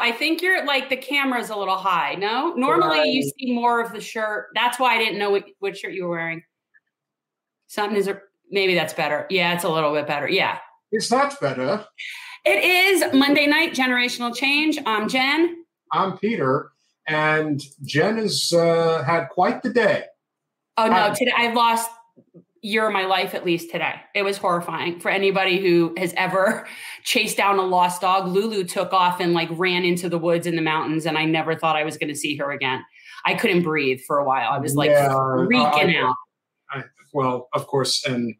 up. I think you're like the camera's a little high. No, normally right. you see more of the shirt. That's why I didn't know what, what shirt you were wearing. Something is maybe that's better. Yeah, it's a little bit better. Yeah, it's that better. It is Monday night generational change. I'm Jen. I'm Peter, and Jen has uh, had quite the day. Oh no! Today I've lost year of my life at least today. It was horrifying for anybody who has ever chased down a lost dog. Lulu took off and like ran into the woods in the mountains, and I never thought I was going to see her again. I couldn't breathe for a while. I was like yeah, freaking I, out. I, well, of course, and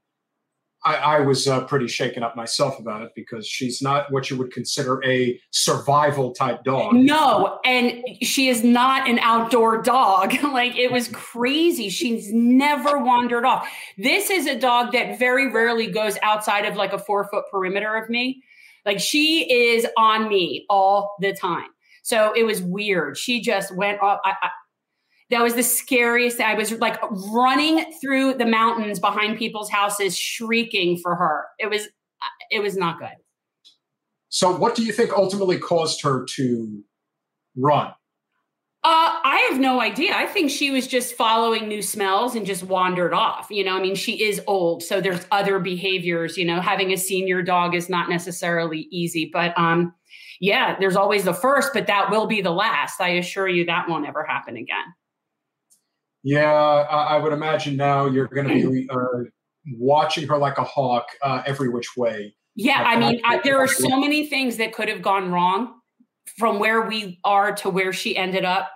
I, I was uh, pretty shaken up myself about it because she's not what you would consider a survival type dog. No, and she is not an outdoor dog. like it was crazy. She's never wandered off. This is a dog that very rarely goes outside of like a four foot perimeter of me. Like she is on me all the time. So it was weird. She just went off. I, I, that was the scariest. I was like running through the mountains behind people's houses, shrieking for her. It was, it was not good. So, what do you think ultimately caused her to run? Uh, I have no idea. I think she was just following new smells and just wandered off. You know, I mean, she is old, so there's other behaviors. You know, having a senior dog is not necessarily easy, but um, yeah, there's always the first, but that will be the last. I assure you, that won't ever happen again. Yeah, I would imagine now you're going to be uh, watching her like a hawk uh, every which way. Yeah, I mean, I, there are so many things that could have gone wrong from where we are to where she ended up.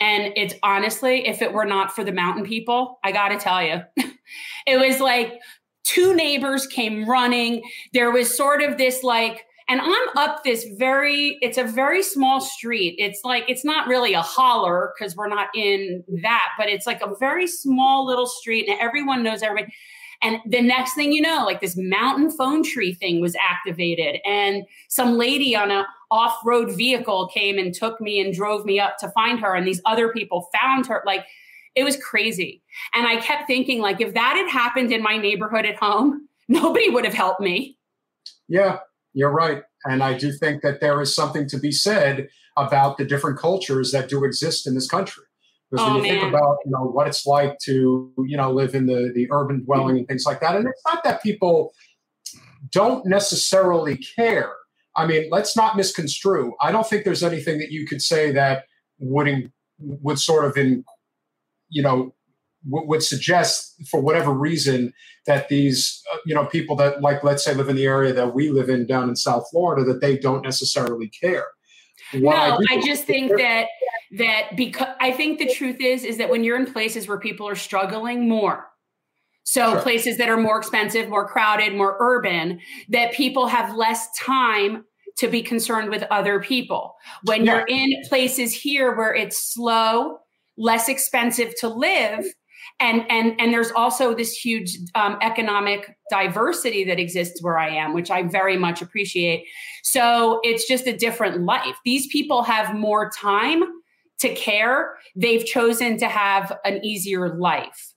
And it's honestly, if it were not for the mountain people, I got to tell you, it was like two neighbors came running. There was sort of this like, and I'm up this very, it's a very small street. It's like, it's not really a holler because we're not in that, but it's like a very small little street and everyone knows everybody. And the next thing you know, like this mountain phone tree thing was activated, and some lady on a off-road vehicle came and took me and drove me up to find her, and these other people found her. Like it was crazy. And I kept thinking, like, if that had happened in my neighborhood at home, nobody would have helped me. Yeah, you're right. And I do think that there is something to be said about the different cultures that do exist in this country. Because oh, when you man. think about, you know, what it's like to, you know, live in the, the urban dwelling and things like that. And it's not that people don't necessarily care. I mean, let's not misconstrue. I don't think there's anything that you could say that would in, would sort of in, you know, w- would suggest for whatever reason that these uh, you know people that like let's say live in the area that we live in down in South Florida that they don't necessarily care. What no, I, I just think that that because I think the truth is is that when you're in places where people are struggling more, so sure. places that are more expensive, more crowded, more urban, that people have less time to be concerned with other people. When yeah. you're in places here where it's slow, less expensive to live, and and and there's also this huge um, economic diversity that exists where i am which i very much appreciate. So it's just a different life. These people have more time to care. They've chosen to have an easier life.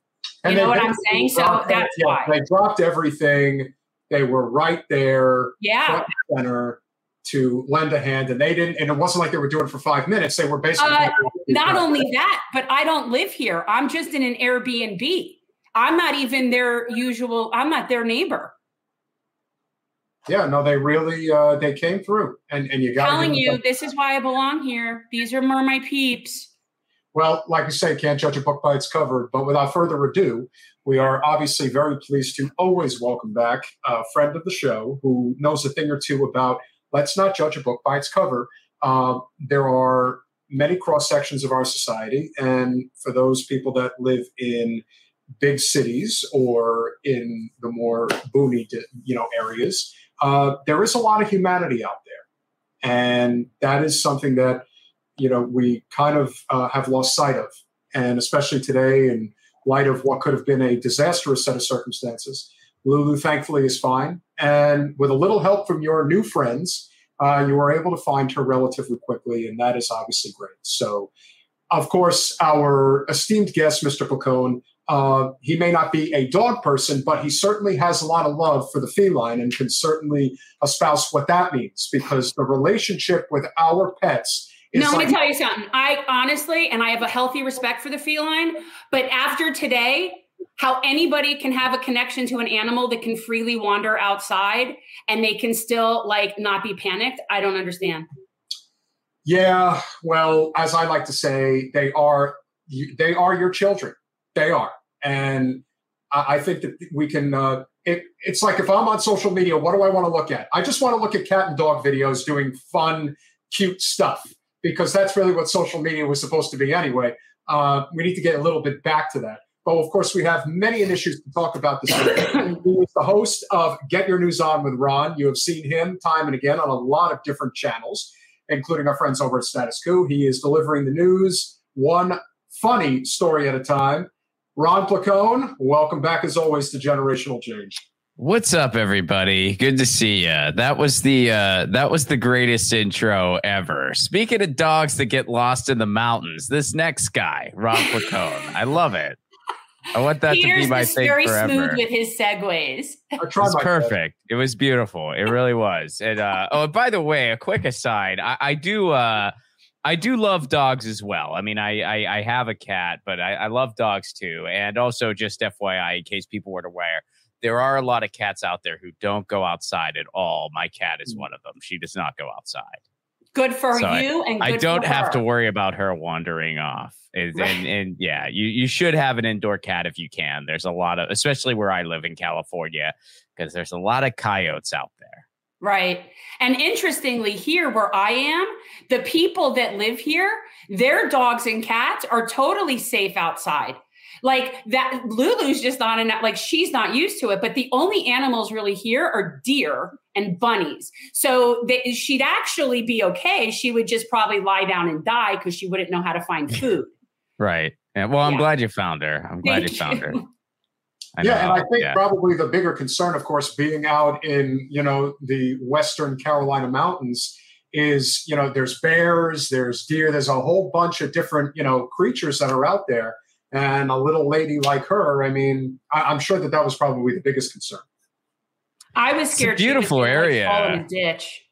You know what i'm saying? So that's yeah, why. they dropped everything. They were right there yeah. center to lend a hand and they didn't and it wasn't like they were doing it for five minutes. They were basically uh, not only that but i don't live here. I'm just in an airbnb. I'm not even their usual i'm not their neighbor. Yeah no they really uh they came through and and you got telling you this is why i belong here. These are more my peeps. Well like i say can't judge a book by its cover but without further ado we are obviously very pleased to always welcome back a friend of the show who knows a thing or two about let's not judge a book by its cover. Uh, there are many cross sections of our society, and for those people that live in big cities or in the more boony, you know, areas, uh, there is a lot of humanity out there, and that is something that you know we kind of uh, have lost sight of, and especially today, in light of what could have been a disastrous set of circumstances. Lulu, thankfully, is fine. And with a little help from your new friends, uh, you were able to find her relatively quickly, and that is obviously great. So, of course, our esteemed guest, Mr. Placone, uh, he may not be a dog person, but he certainly has a lot of love for the feline and can certainly espouse what that means because the relationship with our pets. Is no, like- let me tell you something. I honestly, and I have a healthy respect for the feline, but after today, how anybody can have a connection to an animal that can freely wander outside and they can still like not be panicked, I don't understand. Yeah, well, as I like to say, they are they are your children. They are, and I think that we can. Uh, it, it's like if I'm on social media, what do I want to look at? I just want to look at cat and dog videos doing fun, cute stuff because that's really what social media was supposed to be anyway. Uh, we need to get a little bit back to that. But of course, we have many issues to talk about this week. he is the host of Get Your News On with Ron. You have seen him time and again on a lot of different channels including our friends over at Status Quo. He is delivering the news one funny story at a time. Ron Placone, welcome back as always to Generational Change. What's up, everybody? Good to see you. That was the uh, that was the greatest intro ever. Speaking of dogs that get lost in the mountains, this next guy, Ron Placone, I love it. I want that Peter's to be my thing very forever. smooth with his segues. It's perfect. It was beautiful. It really was. And uh, oh, by the way, a quick aside. I, I do. Uh, I do love dogs as well. I mean, I I, I have a cat, but I, I, love dogs too. And also, just FYI, in case people were aware, there are a lot of cats out there who don't go outside at all. My cat is mm. one of them. She does not go outside. Good for so you, I, and I don't have to worry about her wandering off. And, right. and, and yeah, you you should have an indoor cat if you can. There's a lot of, especially where I live in California, because there's a lot of coyotes out there. Right. And interestingly, here where I am, the people that live here, their dogs and cats are totally safe outside. Like that, Lulu's just not enough. Like she's not used to it. But the only animals really here are deer and bunnies. So they, she'd actually be okay. She would just probably lie down and die because she wouldn't know how to find food. right. Yeah. Well, I'm yeah. glad you found her. I'm glad Thank you found her. I yeah, and I think yeah. probably the bigger concern, of course, being out in you know the Western Carolina mountains is you know there's bears, there's deer, there's a whole bunch of different you know creatures that are out there and a little lady like her, I mean, I, am sure that that was probably the biggest concern. I was scared. beautiful area. Like, fall in a ditch.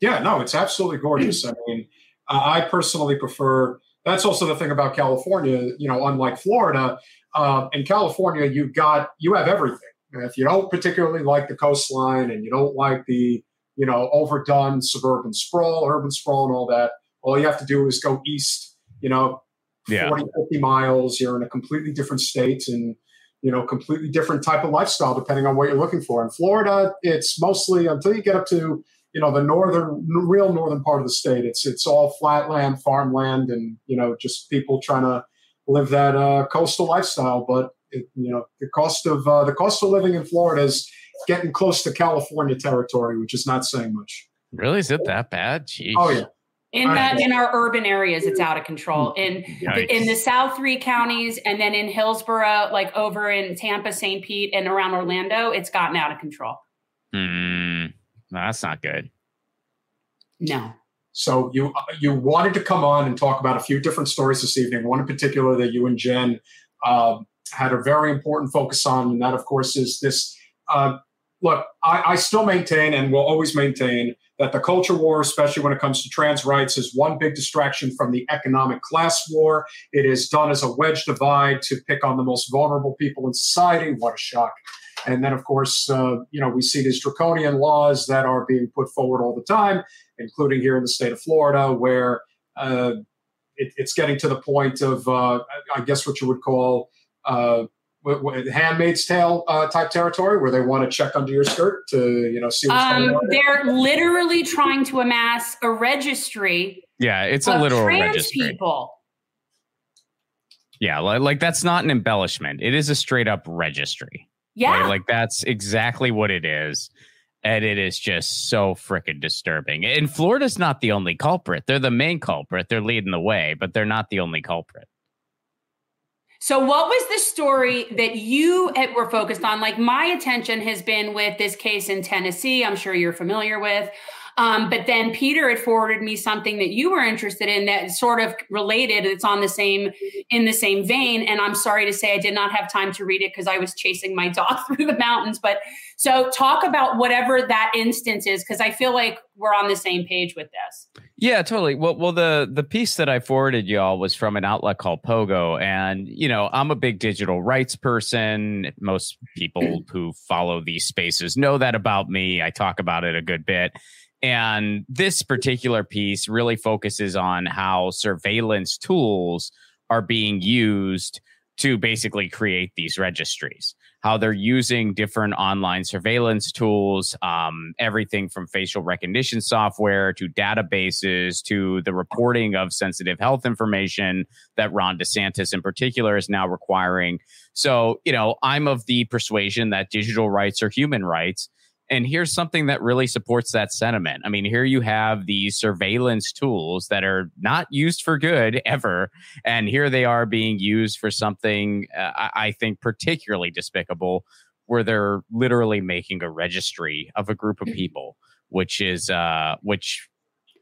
Yeah, no, it's absolutely gorgeous. I mean, I personally prefer. That's also the thing about California. You know, unlike Florida, uh, in California, you've got you have everything. And if you don't particularly like the coastline and you don't like the you know overdone suburban sprawl, urban sprawl, and all that, all you have to do is go east. You know, yeah. 40, 50 miles. You're in a completely different state and, you know, completely different type of lifestyle depending on what you're looking for. In Florida, it's mostly until you get up to, you know, the northern, real northern part of the state, it's it's all flat land, farmland, and, you know, just people trying to live that uh, coastal lifestyle. But, it, you know, the cost of uh, the cost of living in Florida is getting close to California territory, which is not saying much. Really? Is it that bad? Jeez. Oh, yeah in that in our urban areas it's out of control. In the, in the south three counties and then in hillsborough like over in tampa st pete and around orlando it's gotten out of control. Mm, no, that's not good. No. So you you wanted to come on and talk about a few different stories this evening one in particular that you and jen um, had a very important focus on and that of course is this uh, look I, I still maintain and will always maintain that the culture war, especially when it comes to trans rights, is one big distraction from the economic class war. It is done as a wedge divide to pick on the most vulnerable people in society. What a shock. And then, of course, uh, you know, we see these draconian laws that are being put forward all the time, including here in the state of Florida, where uh, it, it's getting to the point of, uh, I guess, what you would call uh, Handmaid's Tale uh, type territory where they want to check under your skirt to you know see what's um, going on? They're literally trying to amass a registry. Yeah, it's a literal trans registry. People. Yeah, like, like that's not an embellishment. It is a straight up registry. Yeah, right? like that's exactly what it is. And it is just so freaking disturbing. And Florida's not the only culprit. They're the main culprit. They're leading the way, but they're not the only culprit. So, what was the story that you were focused on? Like, my attention has been with this case in Tennessee, I'm sure you're familiar with, Um, but then Peter had forwarded me something that you were interested in that sort of related. It's on the same in the same vein. And I'm sorry to say I did not have time to read it because I was chasing my dog through the mountains. But so talk about whatever that instance is because I feel like we're on the same page with this. Yeah, totally. Well, well, the the piece that I forwarded y'all was from an outlet called Pogo, and you know, I'm a big digital rights person. Most people mm. who follow these spaces know that about me. I talk about it a good bit. And this particular piece really focuses on how surveillance tools are being used to basically create these registries how they're using different online surveillance tools, um, everything from facial recognition software to databases to the reporting of sensitive health information that Ron DeSantis in particular is now requiring. So, you know, I'm of the persuasion that digital rights are human rights. And here's something that really supports that sentiment. I mean, here you have these surveillance tools that are not used for good ever. And here they are being used for something uh, I think particularly despicable, where they're literally making a registry of a group of mm. people, which is, uh, which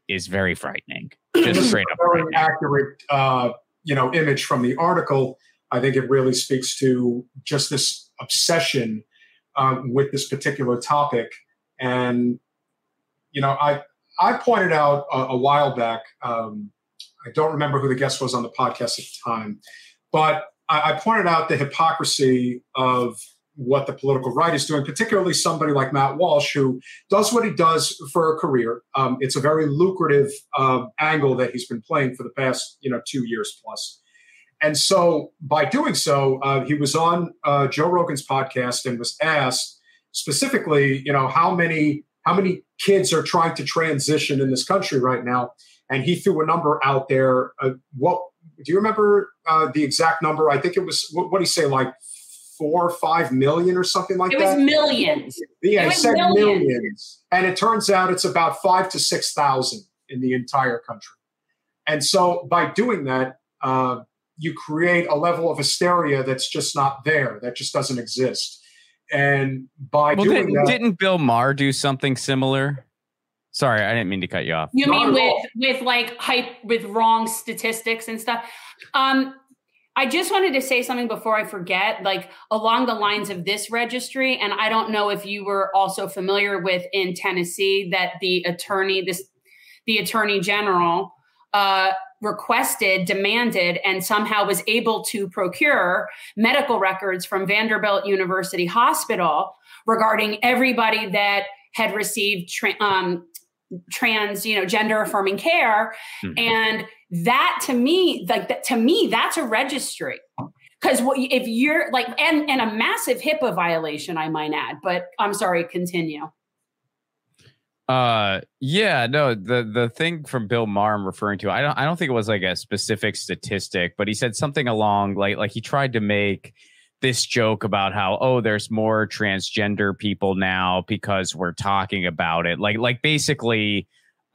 is very frightening. Just straight up. Very accurate, uh, you know, image from the article. I think it really speaks to just this obsession um, with this particular topic. And, you know, I, I pointed out a, a while back, um, I don't remember who the guest was on the podcast at the time, but I, I pointed out the hypocrisy of what the political right is doing, particularly somebody like Matt Walsh, who does what he does for a career. Um, it's a very lucrative uh, angle that he's been playing for the past, you know, two years plus. And so by doing so, uh, he was on uh, Joe Rogan's podcast and was asked specifically, you know, how many how many kids are trying to transition in this country right now? And he threw a number out there. Uh, what do you remember uh, the exact number? I think it was what did he say, like four or five million or something like that? It was millions. Yeah, he said millions. millions. And it turns out it's about five to six thousand in the entire country. And so by doing that, uh, you create a level of hysteria that's just not there, that just doesn't exist. And by well, doing didn't, that, didn't Bill Maher do something similar? Sorry, I didn't mean to cut you off. You mean with with like hype with wrong statistics and stuff? Um, I just wanted to say something before I forget, like along the lines of this registry. And I don't know if you were also familiar with in Tennessee that the attorney, this the attorney general, uh, requested, demanded, and somehow was able to procure medical records from Vanderbilt University Hospital regarding everybody that had received tra- um, trans, you know, gender affirming care. Mm-hmm. And that to me, like that, to me, that's a registry. Because if you're like, and and a massive HIPAA violation, I might add. But I'm sorry, continue. Uh, yeah, no, the the thing from Bill Maher I'm referring to, I don't I don't think it was like a specific statistic, but he said something along like like he tried to make this joke about how oh there's more transgender people now because we're talking about it like like basically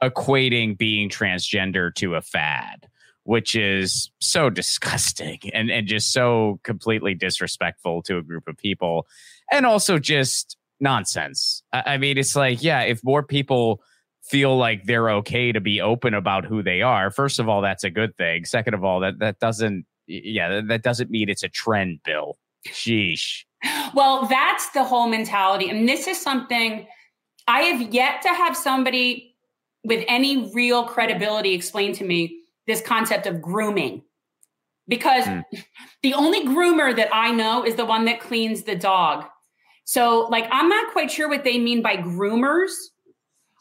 equating being transgender to a fad which is so disgusting and and just so completely disrespectful to a group of people and also just nonsense. I, I mean, it's like, yeah, if more people feel like they're okay to be open about who they are, first of all, that's a good thing. Second of all, that that doesn't, yeah, that, doesn't mean it's a trend, Bill. Sheesh. Well, that's the whole mentality, and this is something I have yet to have somebody with any real credibility explain to me this concept of grooming because mm. the only groomer that I know is the one that cleans the dog. So, like, I'm not quite sure what they mean by groomers,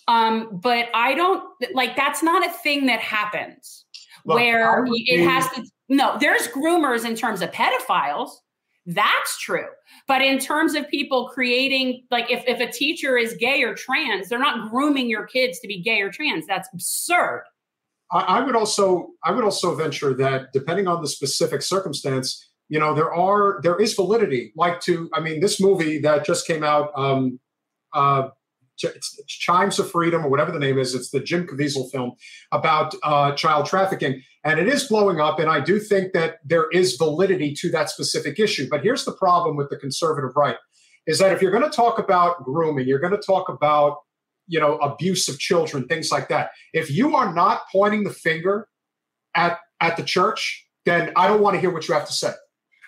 um, but I don't like that's not a thing that happens Look, where it has to. No, there's groomers in terms of pedophiles. That's true. But in terms of people creating, like, if, if a teacher is gay or trans, they're not grooming your kids to be gay or trans. That's absurd. I, I would also, I would also venture that depending on the specific circumstance, you know there are there is validity. Like to i mean this movie that just came out um uh chimes of freedom or whatever the name is it's the jim caviezel film about uh, child trafficking. And it is blowing up and i do think that there is validity to that specific issue. But here's the problem with the conservative right is that if you're going to talk about grooming you're going to talk about you know, abuse of children, things like that. If you are not pointing the finger at at the church, then I don't want to hear what you have to say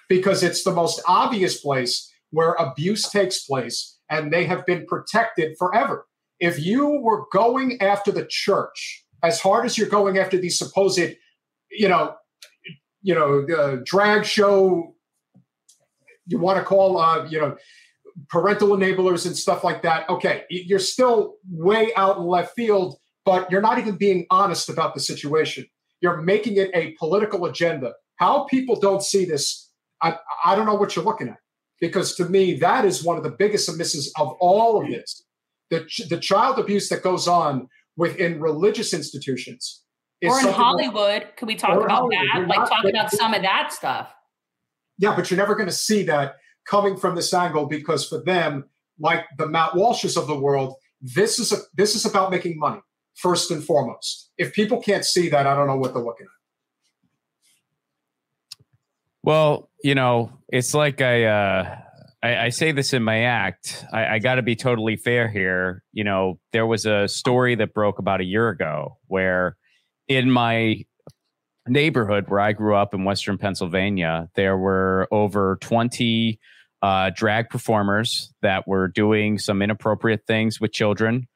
because it's the most obvious place where abuse takes place and they have been protected forever. If you were going after the church as hard as you're going after these supposed, you know, you know, uh, drag show, you want to call, uh, you know, parental enablers and stuff like that. Okay, you're still way out in left field, but you're not even being honest about the situation. You're making it a political agenda. How people don't see this, I, I don't know what you're looking at. Because to me, that is one of the biggest misses of all of this. The, the child abuse that goes on within religious institutions. Or in Hollywood. That, Could we talk about Hollywood. that? You're like, not, talk about some of that stuff. Yeah, but you're never going to see that coming from this angle because for them, like the Matt Walshes of the world, this is a this is about making money first and foremost. If people can't see that, I don't know what they're looking at. Well, you know, it's like I uh I, I say this in my act. I, I got to be totally fair here. You know, there was a story that broke about a year ago where in my neighborhood where I grew up in Western Pennsylvania, there were over 20 uh, drag performers that were doing some inappropriate things with children.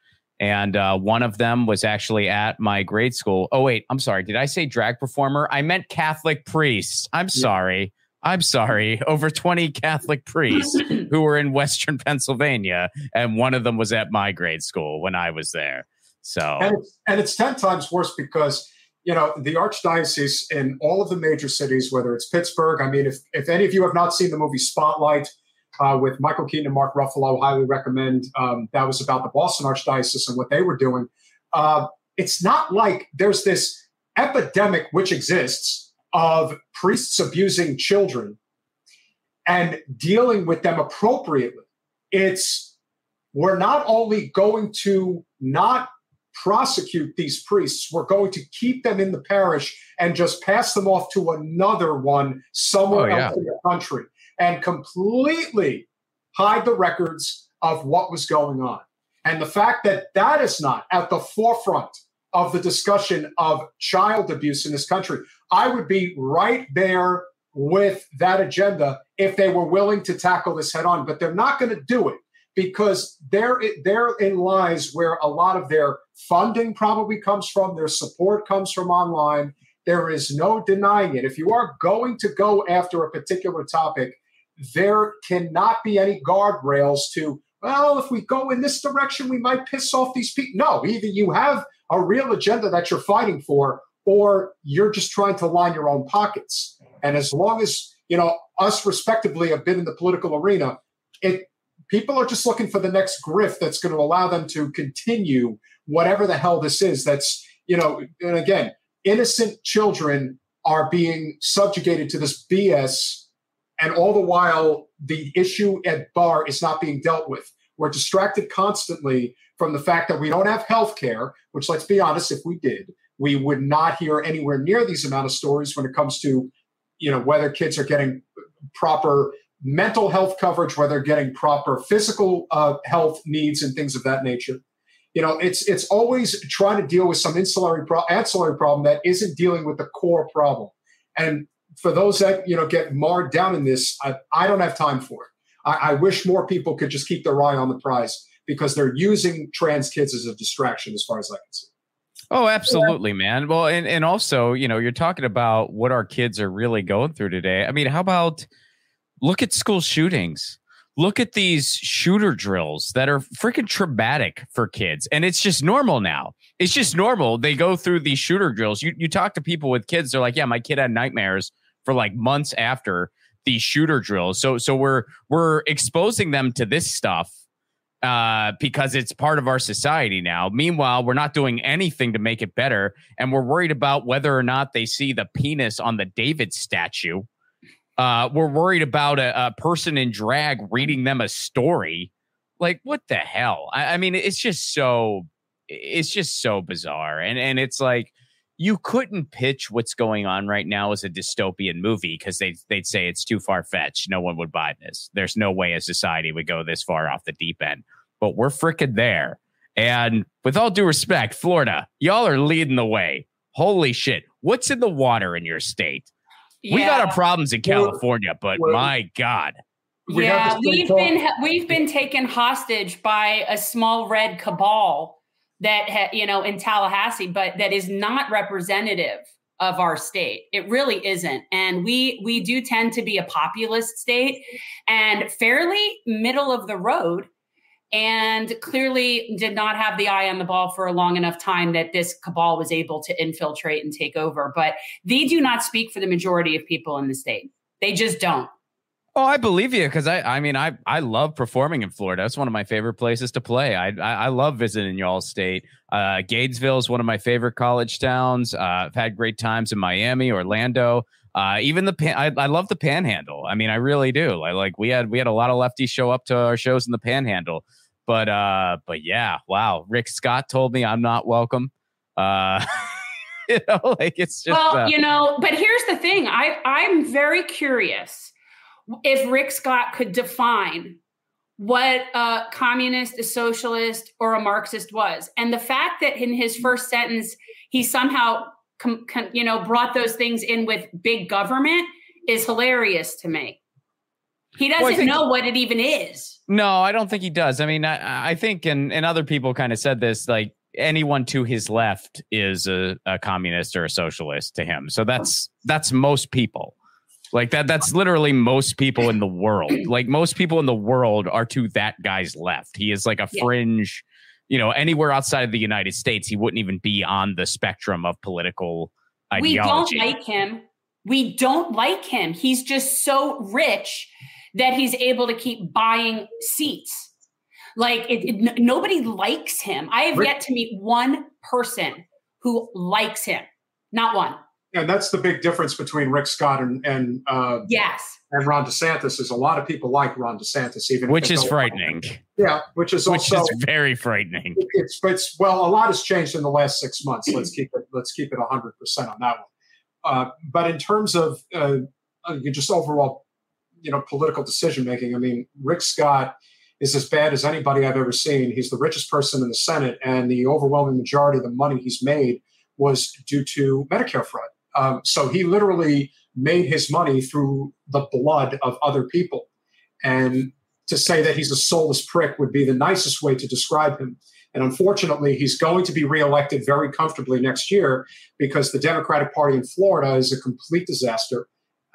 And uh, one of them was actually at my grade school. Oh, wait, I'm sorry. Did I say drag performer? I meant Catholic priests. I'm sorry. I'm sorry. Over 20 Catholic priests who were in Western Pennsylvania. And one of them was at my grade school when I was there. So, and it's, and it's 10 times worse because you know, the archdiocese in all of the major cities, whether it's Pittsburgh. I mean, if, if any of you have not seen the movie Spotlight uh, with Michael Keaton and Mark Ruffalo, highly recommend. Um, that was about the Boston Archdiocese and what they were doing. Uh, it's not like there's this epidemic which exists of priests abusing children and dealing with them appropriately. It's we're not only going to not prosecute these priests. We're going to keep them in the parish and just pass them off to another one somewhere oh, yeah. else in the country and completely hide the records of what was going on. And the fact that that is not at the forefront of the discussion of child abuse in this country, I would be right there with that agenda if they were willing to tackle this head on, but they're not going to do it because there therein lies where a lot of their funding probably comes from, their support comes from online. There is no denying it. If you are going to go after a particular topic, there cannot be any guardrails to, well, if we go in this direction, we might piss off these people. No, either you have a real agenda that you're fighting for, or you're just trying to line your own pockets. And as long as, you know, us respectively have been in the political arena, it people are just looking for the next grift that's going to allow them to continue whatever the hell this is. That's, you know, and again, innocent children are being subjugated to this BS. And all the while, the issue at bar is not being dealt with. We're distracted constantly from the fact that we don't have health care, which, let's be honest, if we did, we would not hear anywhere near these amount of stories when it comes to, you know, whether kids are getting proper mental health coverage, whether they're getting proper physical uh, health needs and things of that nature. You know, it's it's always trying to deal with some ancillary pro- ancillary problem that isn't dealing with the core problem. And for those that you know get marred down in this, I, I don't have time for it. I, I wish more people could just keep their eye on the prize because they're using trans kids as a distraction, as far as I can see. Oh, absolutely, man. Well, and and also, you know, you're talking about what our kids are really going through today. I mean, how about Look at school shootings. Look at these shooter drills that are freaking traumatic for kids. And it's just normal now. It's just normal. They go through these shooter drills. You, you talk to people with kids, they're like, yeah, my kid had nightmares for like months after these shooter drills. So so we're we're exposing them to this stuff uh, because it's part of our society now. Meanwhile, we're not doing anything to make it better, and we're worried about whether or not they see the penis on the David statue. Uh, we're worried about a, a, person in drag reading them a story. Like, what the hell? I, I mean, it's just so it's just so bizarre. And and it's like you couldn't pitch what's going on right now as a dystopian movie because they they'd say it's too far fetched. No one would buy this. There's no way a society would go this far off the deep end. But we're freaking there. And with all due respect, Florida, y'all are leading the way. Holy shit. What's in the water in your state? Yeah. We got our problems in California, but well, my God. We yeah, we've been we've been taken hostage by a small red cabal that ha, you know in Tallahassee, but that is not representative of our state. It really isn't. And we we do tend to be a populist state and fairly middle of the road and clearly did not have the eye on the ball for a long enough time that this cabal was able to infiltrate and take over. But they do not speak for the majority of people in the state. They just don't. Oh, I believe you because I, I mean, I, I love performing in Florida. It's one of my favorite places to play. I, I, I love visiting y'all state. Uh, Gainesville is one of my favorite college towns. Uh, I've had great times in Miami, Orlando. Uh, even the pan, I, I love the Panhandle. I mean, I really do. I like we had we had a lot of lefties show up to our shows in the Panhandle. But uh, but yeah, wow. Rick Scott told me I'm not welcome. Uh, you know, like it's just well, uh, you know. But here's the thing. I I'm very curious if Rick Scott could define what a communist, a socialist, or a Marxist was, and the fact that in his first sentence he somehow com, com, you know brought those things in with big government is hilarious to me. He doesn't well, think, know what it even is. No, I don't think he does. I mean, I, I think, and, and other people kind of said this, like anyone to his left is a, a communist or a socialist to him. So that's that's most people. Like that that's literally most people in the world. Like most people in the world are to that guy's left. He is like a fringe, you know, anywhere outside of the United States, he wouldn't even be on the spectrum of political ideology. We don't like him. We don't like him. He's just so rich that he's able to keep buying seats. Like it, it, nobody likes him. I have yet to meet one person who likes him. Not one. And that's the big difference between Rick Scott and and uh, yes and Ron DeSantis is a lot of people like Ron DeSantis, even which is frightening. Yeah, which is which also is very frightening. It's it's well, a lot has changed in the last six months. Let's keep it let's keep it hundred percent on that one. Uh, but in terms of uh, uh just overall you know political decision making. I mean, Rick Scott is as bad as anybody I've ever seen. He's the richest person in the Senate, and the overwhelming majority of the money he's made was due to Medicare fraud. Um, so he literally made his money through the blood of other people. And to say that he's a soulless prick would be the nicest way to describe him. And unfortunately, he's going to be reelected very comfortably next year because the Democratic Party in Florida is a complete disaster.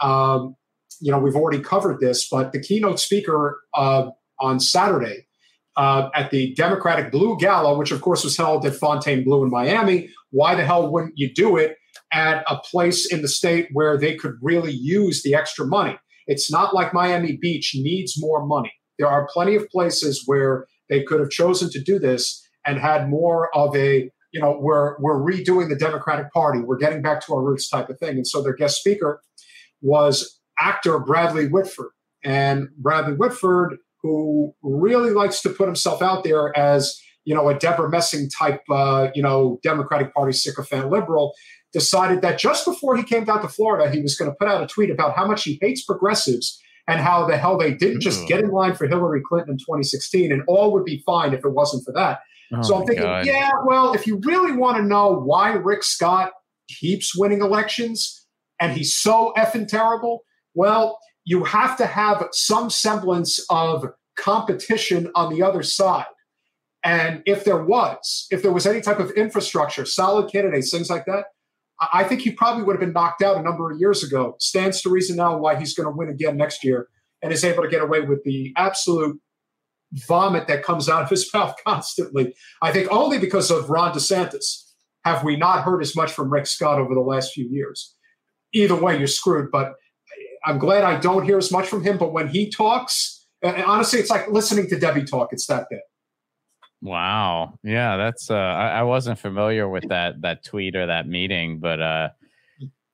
Um, you know, we've already covered this, but the keynote speaker uh, on Saturday uh, at the Democratic Blue Gala, which of course was held at Fontainebleau in Miami, why the hell wouldn't you do it at a place in the state where they could really use the extra money? It's not like Miami Beach needs more money. There are plenty of places where they could have chosen to do this and had more of a you know we're we're redoing the democratic party we're getting back to our roots type of thing and so their guest speaker was actor Bradley Whitford. And Bradley Whitford, who really likes to put himself out there as, you know, a Debra Messing type, uh, you know, Democratic Party sycophant liberal, decided that just before he came down to Florida, he was going to put out a tweet about how much he hates progressives and how the hell they didn't just get in line for Hillary Clinton in 2016 and all would be fine if it wasn't for that. Oh so I'm thinking, God. yeah, well, if you really want to know why Rick Scott keeps winning elections and he's so effing terrible, well, you have to have some semblance of competition on the other side. And if there was, if there was any type of infrastructure, solid candidates, things like that, I think he probably would have been knocked out a number of years ago. Stands to reason now why he's going to win again next year and is able to get away with the absolute vomit that comes out of his mouth constantly. I think only because of Ron DeSantis have we not heard as much from Rick Scott over the last few years. Either way, you're screwed. But I'm glad I don't hear as much from him. But when he talks, honestly, it's like listening to Debbie talk. It's that bad. Wow. Yeah, that's uh I, I, wasn't familiar with that that tweet or that meeting, but uh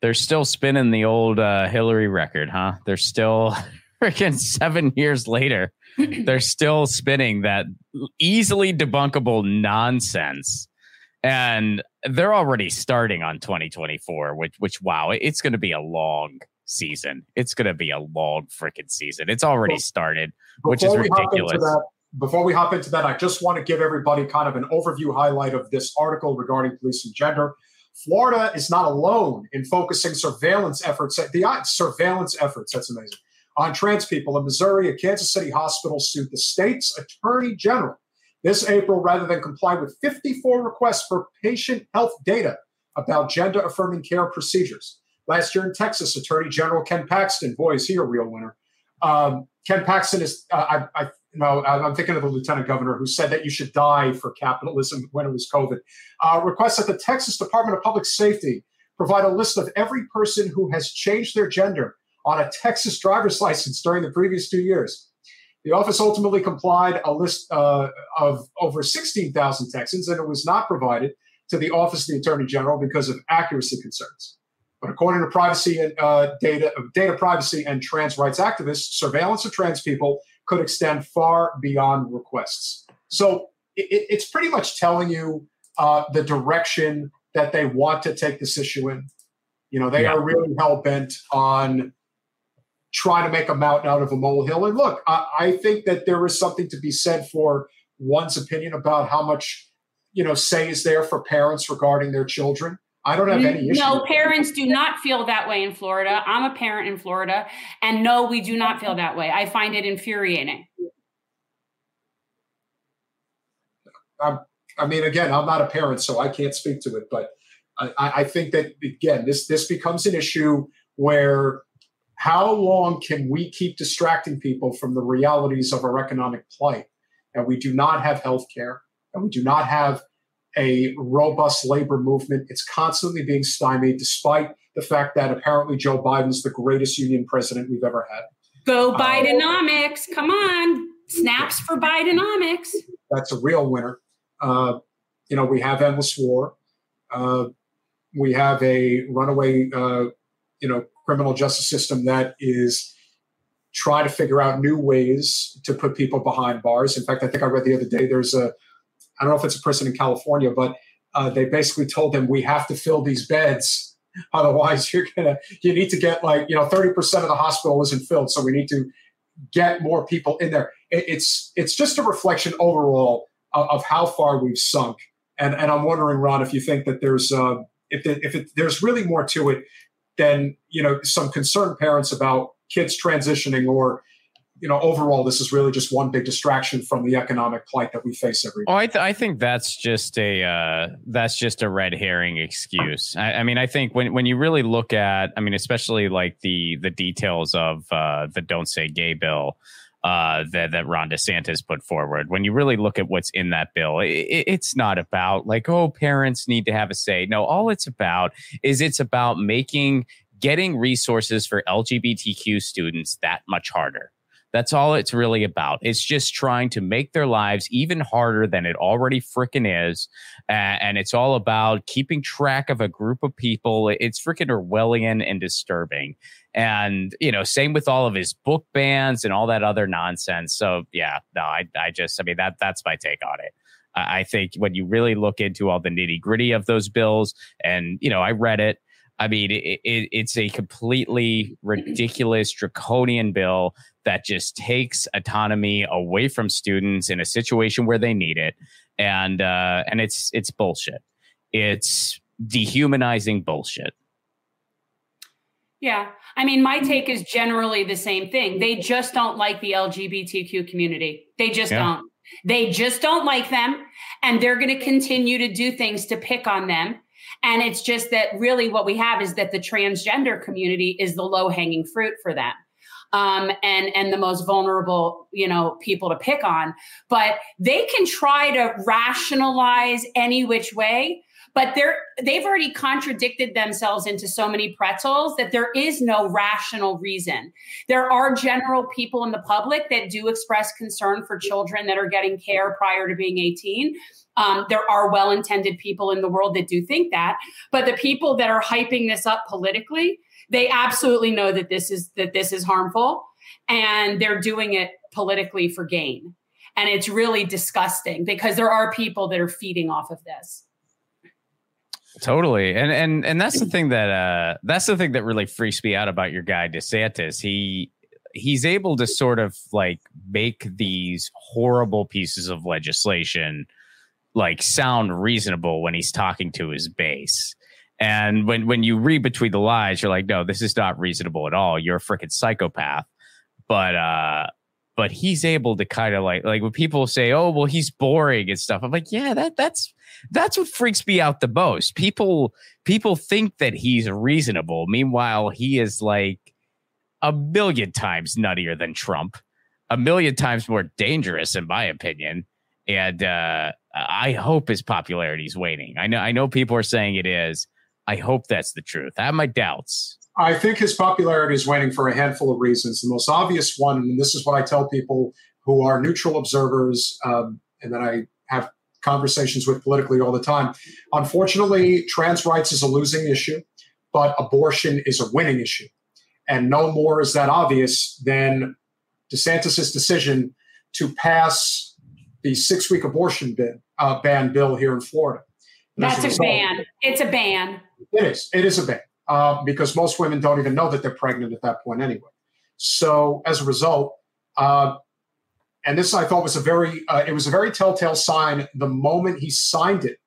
they're still spinning the old uh Hillary record, huh? They're still freaking seven years later. they're still spinning that easily debunkable nonsense. And they're already starting on 2024, which which wow, it's gonna be a long season. It's going to be a long freaking season. It's already started, which is ridiculous. Before we hop into that, I just want to give everybody kind of an overview highlight of this article regarding police and gender. Florida is not alone in focusing surveillance efforts, the surveillance efforts, that's amazing, on trans people. In Missouri, a Kansas City hospital sued the state's attorney general this April rather than comply with 54 requests for patient health data about gender affirming care procedures. Last year in Texas, Attorney General Ken Paxton, boy, is he a real winner. Um, Ken Paxton is, uh, I, I know, I'm thinking of the lieutenant governor who said that you should die for capitalism when it was COVID. Uh, requests that the Texas Department of Public Safety provide a list of every person who has changed their gender on a Texas driver's license during the previous two years. The office ultimately complied a list uh, of over 16,000 Texans, and it was not provided to the Office of the Attorney General because of accuracy concerns. But according to privacy and uh, data, data privacy and trans rights activists, surveillance of trans people could extend far beyond requests. So it, it's pretty much telling you uh, the direction that they want to take this issue in. You know, they yeah. are really hell bent on trying to make a mountain out of a molehill. And look, I, I think that there is something to be said for one's opinion about how much, you know, say is there for parents regarding their children. I don't have any issue. No, parents do not feel that way in Florida. I'm a parent in Florida, and no, we do not feel that way. I find it infuriating. I'm, I mean, again, I'm not a parent, so I can't speak to it. But I, I think that again, this this becomes an issue where how long can we keep distracting people from the realities of our economic plight? And we do not have health care, and we do not have a robust labor movement. It's constantly being stymied, despite the fact that apparently Joe Biden's the greatest union president we've ever had. Go uh, Bidenomics. Come on. Snaps for Bidenomics. That's a real winner. Uh, you know, we have endless war. Uh, we have a runaway, uh, you know, criminal justice system that is trying to figure out new ways to put people behind bars. In fact, I think I read the other day there's a, I don't know if it's a person in California, but uh, they basically told them we have to fill these beds. Otherwise, you're gonna you need to get like you know thirty percent of the hospital isn't filled, so we need to get more people in there. It, it's it's just a reflection overall of, of, how far we've sunk. And and I'm wondering, Ron, if you think that there's uh, if the, if it, there's really more to it than you know some concerned parents about kids transitioning or you know overall this is really just one big distraction from the economic plight that we face every day. Oh, I, th- I think that's just a uh, that's just a red herring excuse. I, I, mean, I think when when you really look at, I mean, especially like the the details of uh, the "Don't Say Gay" bill uh, that that Ron DeSantis put forward. When you really look at what's in that bill, it, it's not about like oh parents need to have a say. No, all it's about is it's about making getting resources for LGBTQ students that much harder. That's all it's really about. It's just trying to make their lives even harder than it already freaking is. and it's all about keeping track of a group of people. It's freaking Orwellian and disturbing. And, you know, same with all of his book bans and all that other nonsense. So, yeah, no, I, I just, I mean, that that's my take on it. I think when you really look into all the nitty gritty of those bills, and, you know, I read it. I mean, it, it, it's a completely ridiculous, draconian bill that just takes autonomy away from students in a situation where they need it, and uh, and it's it's bullshit. It's dehumanizing bullshit. Yeah. I mean, my take is generally the same thing. They just don't like the LGBTQ community. They just yeah. don't. They just don't like them. And they're going to continue to do things to pick on them. And it's just that really what we have is that the transgender community is the low hanging fruit for them. Um, and and the most vulnerable, you know, people to pick on. But they can try to rationalize any which way but they're they've already contradicted themselves into so many pretzels that there is no rational reason. There are general people in the public that do express concern for children that are getting care prior to being 18. Um, there are well intended people in the world that do think that, but the people that are hyping this up politically, they absolutely know that this is that this is harmful, and they're doing it politically for gain. And it's really disgusting because there are people that are feeding off of this. Totally. And and and that's the thing that uh that's the thing that really freaks me out about your guy DeSantis. He he's able to sort of like make these horrible pieces of legislation like sound reasonable when he's talking to his base. And when when you read between the lines, you're like, no, this is not reasonable at all. You're a freaking psychopath. But uh but he's able to kind of like like when people say, "Oh, well, he's boring and stuff." I'm like, "Yeah, that that's that's what freaks me out the most." People people think that he's reasonable, meanwhile, he is like a million times nuttier than Trump, a million times more dangerous, in my opinion. And uh, I hope his popularity is waning. I know I know people are saying it is. I hope that's the truth. I have my doubts. I think his popularity is waning for a handful of reasons. The most obvious one, and this is what I tell people who are neutral observers, um, and that I have conversations with politically all the time. Unfortunately, trans rights is a losing issue, but abortion is a winning issue. And no more is that obvious than DeSantis' decision to pass the six week abortion bin, uh, ban bill here in Florida. And That's a, result, ban. It's a ban. It is. It is a ban uh, because most women don't even know that they're pregnant at that point anyway. So as a result, uh, and this I thought was a very uh, it was a very telltale sign. The moment he signed it,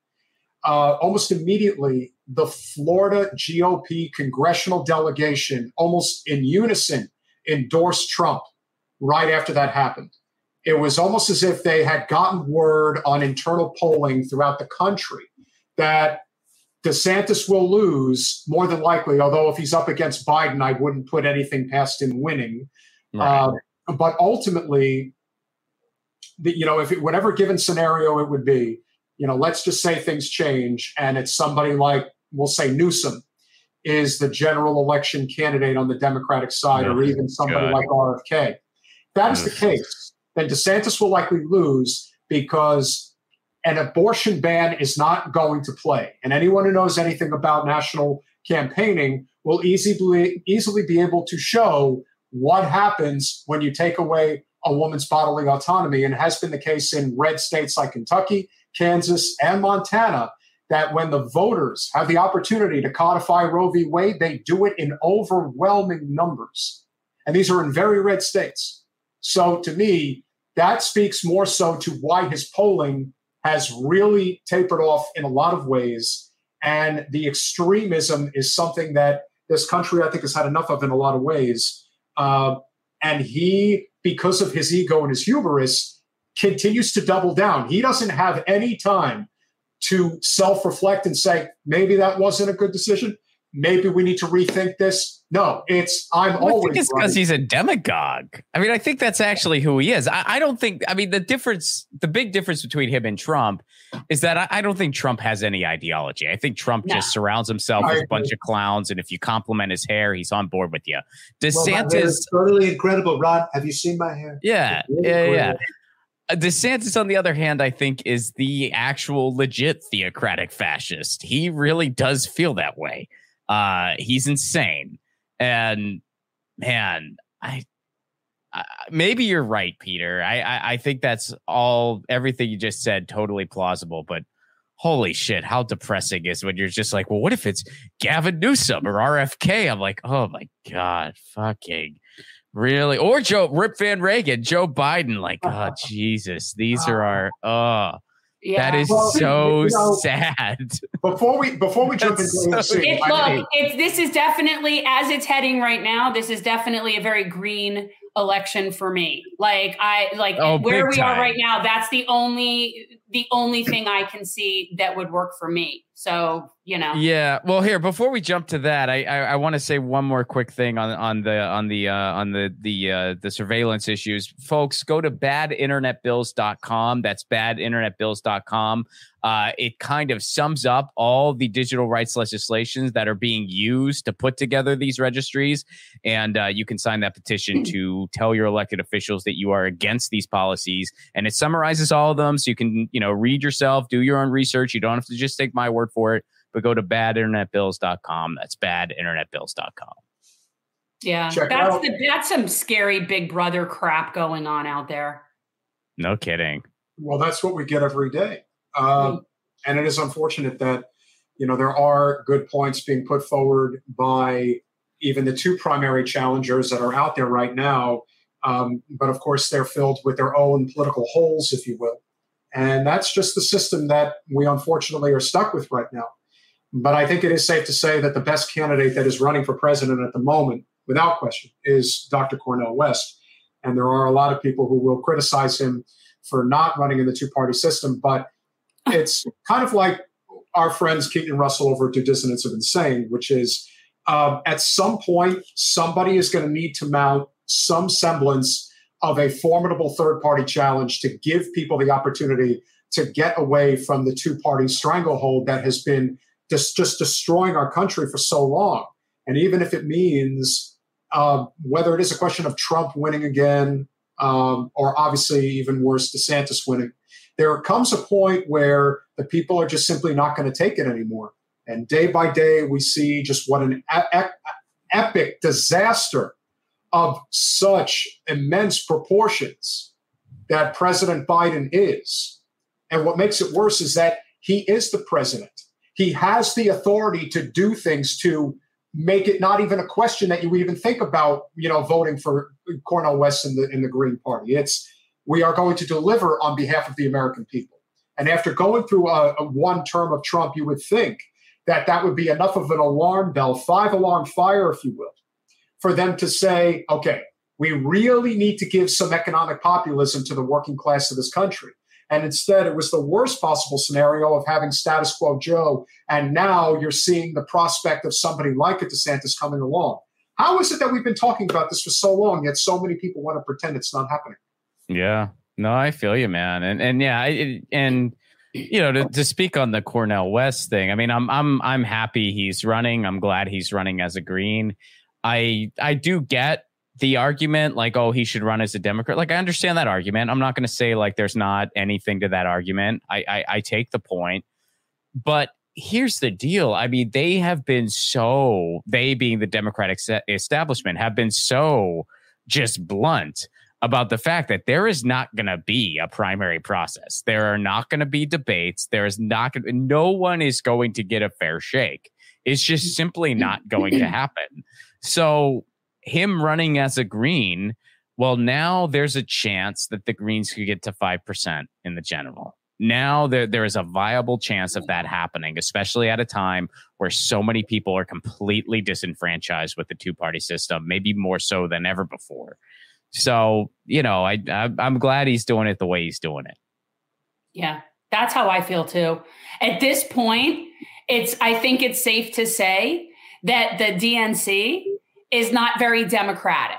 uh, almost immediately, the Florida GOP congressional delegation, almost in unison, endorsed Trump. Right after that happened, it was almost as if they had gotten word on internal polling throughout the country that DeSantis will lose more than likely, although if he's up against Biden, I wouldn't put anything past him winning. Right. Uh, but ultimately, the, you know, if it, whatever given scenario it would be, you know, let's just say things change and it's somebody like, we'll say Newsom is the general election candidate on the Democratic side, or even somebody God. like RFK. That is the case. Then DeSantis will likely lose because an abortion ban is not going to play. And anyone who knows anything about national campaigning will easily easily be able to show what happens when you take away a woman's bodily autonomy, and it has been the case in red states like Kentucky, Kansas, and Montana. That when the voters have the opportunity to codify Roe v. Wade, they do it in overwhelming numbers. And these are in very red states. So to me, that speaks more so to why his polling has really tapered off in a lot of ways. And the extremism is something that this country, I think, has had enough of in a lot of ways. Uh, and he, because of his ego and his hubris, continues to double down. He doesn't have any time to self reflect and say, maybe that wasn't a good decision maybe we need to rethink this. No, it's I'm well, always. I think it's because he's a demagogue. I mean, I think that's actually who he is. I, I, don't think. I mean, the difference, the big difference between him and Trump, is that I, I don't think Trump has any ideology. I think Trump no. just surrounds himself with a bunch of clowns, and if you compliment his hair, he's on board with you. DeSantis, well, totally incredible. Ron, have you seen my hair? Yeah, really yeah, yeah. Uh, DeSantis, on the other hand, I think is the actual legit theocratic fascist. He really does feel that way. Uh, he's insane. And man, I, I maybe you're right, Peter. I, I, I think that's all everything you just said totally plausible, but holy shit, how depressing is when you're just like, well, what if it's Gavin Newsom or RFK? I'm like, oh my god, fucking really, or Joe Rip Van Reagan, Joe Biden. Like, oh Jesus, these are our oh yeah. That is well, so you know, sad. Before we before we jump into so, it, look, it's this is definitely as it's heading right now. This is definitely a very green election for me. Like I like oh, where we time. are right now. That's the only the only thing I can see that would work for me. So you know. Yeah. Well, here before we jump to that, I I, I want to say one more quick thing on on the on the uh, on the the uh, the surveillance issues, folks. Go to badinternetbills.com. That's badinternetbills.com. Uh, it kind of sums up all the digital rights legislations that are being used to put together these registries, and uh, you can sign that petition to tell your elected officials that you are against these policies. And it summarizes all of them, so you can you know read yourself, do your own research. You don't have to just take my word for it but go to badinternetbills.com. That's badinternetbills.com. Yeah, Check that's the, that's some scary Big Brother crap going on out there. No kidding. Well, that's what we get every day, um, and it is unfortunate that you know there are good points being put forward by even the two primary challengers that are out there right now. Um, but of course, they're filled with their own political holes, if you will. And that's just the system that we unfortunately are stuck with right now. But I think it is safe to say that the best candidate that is running for president at the moment, without question, is Dr. Cornel West. And there are a lot of people who will criticize him for not running in the two party system. But it's kind of like our friends Keaton Russell over at Due Dissidence been saying, which is uh, at some point, somebody is going to need to mount some semblance of a formidable third party challenge to give people the opportunity to get away from the two party stranglehold that has been just, just destroying our country for so long. And even if it means uh, whether it is a question of Trump winning again, um, or obviously even worse, DeSantis winning, there comes a point where the people are just simply not going to take it anymore. And day by day, we see just what an epic disaster of such immense proportions that President Biden is. And what makes it worse is that he is the president. He has the authority to do things to make it not even a question that you even think about, you know, voting for Cornel West in the in the Green Party. It's we are going to deliver on behalf of the American people. And after going through a, a one term of Trump, you would think that that would be enough of an alarm bell, five alarm fire, if you will, for them to say, okay, we really need to give some economic populism to the working class of this country. And instead, it was the worst possible scenario of having status quo Joe. And now you're seeing the prospect of somebody like a DeSantis coming along. How is it that we've been talking about this for so long, yet so many people want to pretend it's not happening? Yeah, no, I feel you, man. And and yeah, and you know, to, to speak on the Cornel West thing, I mean, I'm I'm I'm happy he's running. I'm glad he's running as a green. I I do get the argument like oh he should run as a democrat like i understand that argument i'm not going to say like there's not anything to that argument I, I, I take the point but here's the deal i mean they have been so they being the democratic establishment have been so just blunt about the fact that there is not going to be a primary process there are not going to be debates there is not going no one is going to get a fair shake it's just simply not going to happen so him running as a green, well, now there's a chance that the Greens could get to 5% in the general. Now there, there is a viable chance of that happening, especially at a time where so many people are completely disenfranchised with the two party system, maybe more so than ever before. So, you know, I, I I'm glad he's doing it the way he's doing it. Yeah, that's how I feel too. At this point, it's I think it's safe to say that the DNC is not very democratic.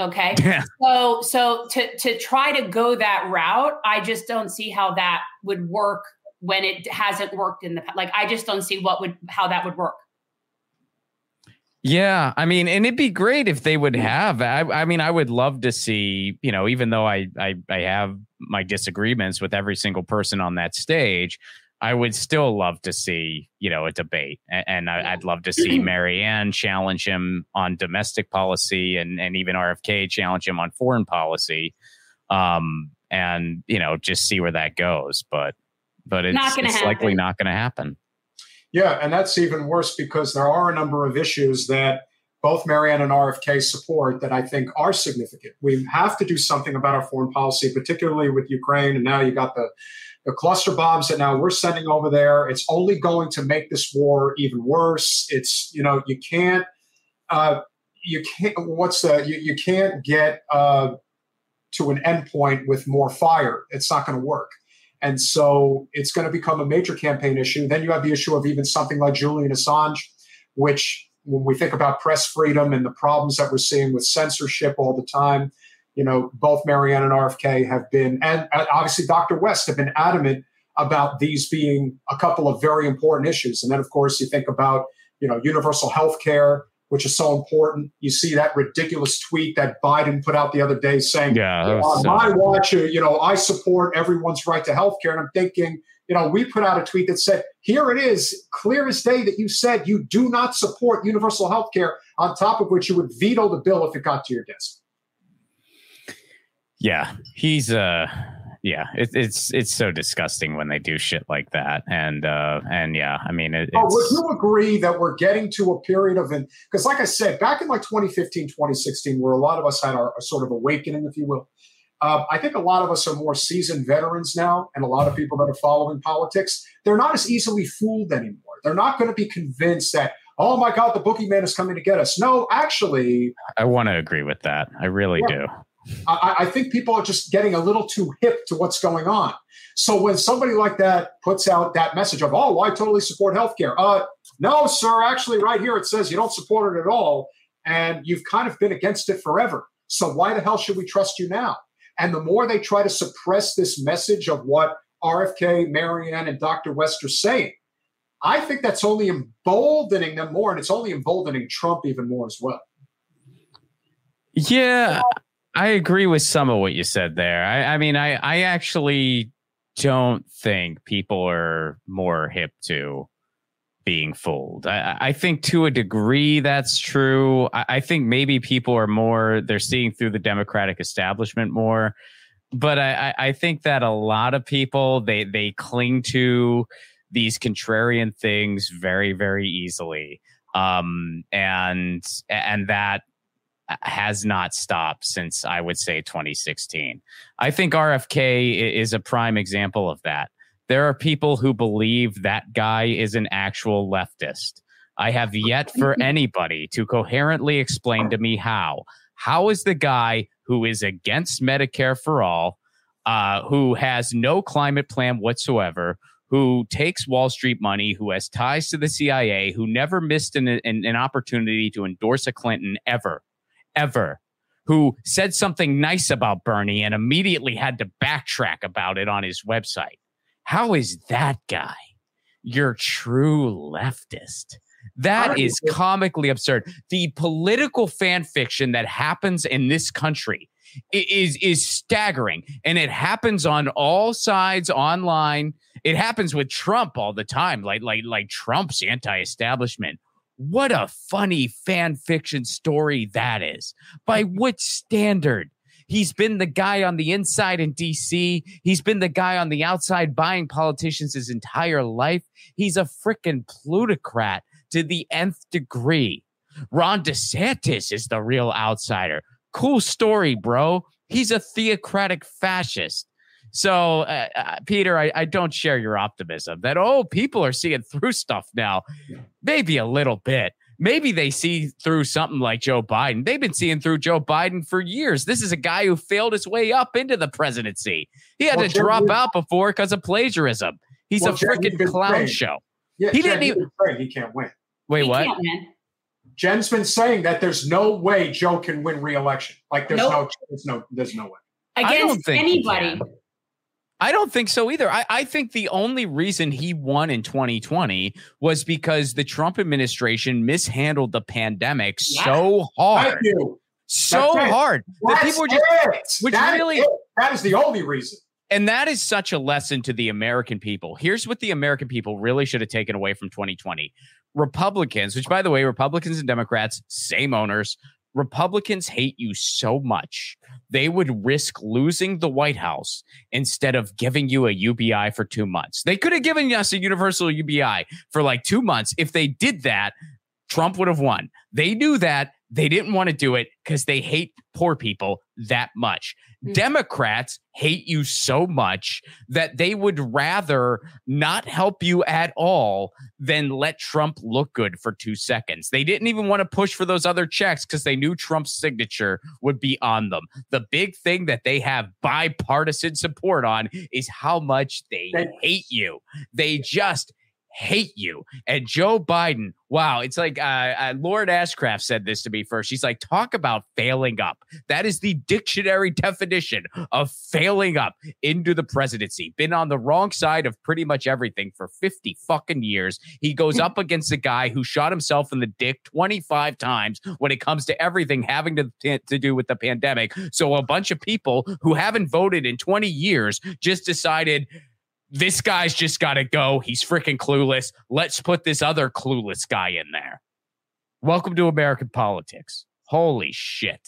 Okay. Yeah. So so to to try to go that route, I just don't see how that would work when it hasn't worked in the like I just don't see what would how that would work. Yeah, I mean, and it'd be great if they would have. I, I mean, I would love to see, you know, even though I, I I have my disagreements with every single person on that stage, I would still love to see, you know, a debate, and, I, would love to see Marianne challenge him on domestic policy, and and even RFK challenge him on foreign policy, um, and you know, just see where that goes. But but it's, it's likely not going to happen. Yeah, and that's even worse because there are a number of issues that both Marianne and RFK support that I think are significant. We have to do something about our foreign policy, particularly with Ukraine, and now you got the the cluster bombs that now we're sending over there, it's only going to make this war even worse. It's, you know, you can't, uh, you can't, what's the, you, you can't get uh, to an endpoint with more fire. It's not going to work. And so it's going to become a major campaign issue. Then you have the issue of even something like Julian Assange, which when we think about press freedom and the problems that we're seeing with censorship all the time, you know, both Marianne and RFK have been, and uh, obviously Dr. West have been adamant about these being a couple of very important issues. And then, of course, you think about, you know, universal health care, which is so important. You see that ridiculous tweet that Biden put out the other day saying, yeah, on so my watch, uh, you know, I support everyone's right to health care. And I'm thinking, you know, we put out a tweet that said, here it is, clear as day that you said you do not support universal health care, on top of which you would veto the bill if it got to your desk. Yeah, he's uh yeah, it, it's it's so disgusting when they do shit like that, and uh, and yeah, I mean, it, oh, would you agree that we're getting to a period of an because, like I said, back in like 2015, 2016, where a lot of us had our, sort of awakening, if you will. Uh, I think a lot of us are more seasoned veterans now, and a lot of people that are following politics, they're not as easily fooled anymore. They're not going to be convinced that, oh my God, the boogeyman is coming to get us. No, actually, I want to agree with that. I really yeah. do. I, I, think people are just getting a little too hip to what's going on. So when somebody like that puts out that message of, oh, I totally support healthcare. Uh, no, sir, actually, right here it says you don't support it at all. And you've kind of been against it forever. So why the hell should we trust you now? And the more they try to suppress this message of what RFK, Marianne, and Dr. West are saying, I think that's only emboldening them more. And it's only emboldening Trump even more as well. Yeah, I agree with some of what you said there. I, I mean, I, I actually don't think people are more hip to being fooled. I, I think to a degree that's true. I, I, think maybe people are more, they're seeing through the Democratic establishment more. But I, I think that a lot of people, they, they cling to these contrarian things very, very easily. Um, and, and that has not stopped since I would say 2016. I think RFK is a prime example of that. There are people who believe that guy is an actual leftist. I have yet for anybody to coherently explain to me how. How is the guy who is against Medicare for all, uh, who has no climate plan whatsoever, who takes Wall Street money, who has ties to the CIA, who never missed an, an, an opportunity to endorse a Clinton ever, ever who said something nice about Bernie and immediately had to backtrack about it on his website. How is that guy your true leftist? That is comically absurd. The political fan fiction that happens in this country is is staggering and it happens on all sides online it happens with trump all the time like like like trump's anti-establishment what a funny fan fiction story that is. By what standard? He's been the guy on the inside in DC. He's been the guy on the outside buying politicians his entire life. He's a freaking plutocrat to the nth degree. Ron DeSantis is the real outsider. Cool story, bro. He's a theocratic fascist. So, uh, uh, Peter, I, I, don't share your optimism that, oh, people are seeing through stuff now. Maybe a little bit. Maybe they see through something like Joe Biden. They've been seeing through Joe Biden for years. This is a guy who failed his way up into the presidency. He had well, to Jen, drop out before because of plagiarism. He's well, a freaking clown saying, show. Yeah, he Jen, didn't even. He can't win. Wait, he what? Jen's been saying that there's no way Joe can win re-election. Like there's nope. no, there's no, there's no way against anybody. I don't think so either. I, I think the only reason he won in 2020 was because the Trump administration mishandled the pandemic yeah. so hard. So That's hard. That people were just it. which that really is that is the only reason. And that is such a lesson to the American people. Here's what the American people really should have taken away from 2020. Republicans, which by the way, Republicans and Democrats, same owners, Republicans hate you so much, they would risk losing the White House instead of giving you a UBI for two months. They could have given us a universal UBI for like two months. If they did that, Trump would have won. They knew that. They didn't want to do it because they hate poor people that much. Mm-hmm. Democrats hate you so much that they would rather not help you at all than let Trump look good for two seconds. They didn't even want to push for those other checks because they knew Trump's signature would be on them. The big thing that they have bipartisan support on is how much they hate you. They just hate you. And Joe Biden, wow, it's like uh, uh, Lord Ashcraft said this to me first. She's like, talk about failing up. That is the dictionary definition of failing up into the presidency. Been on the wrong side of pretty much everything for 50 fucking years. He goes up against a guy who shot himself in the dick 25 times when it comes to everything having to, to do with the pandemic. So a bunch of people who haven't voted in 20 years just decided, this guy's just got to go. He's freaking clueless. Let's put this other clueless guy in there. Welcome to American politics. Holy shit.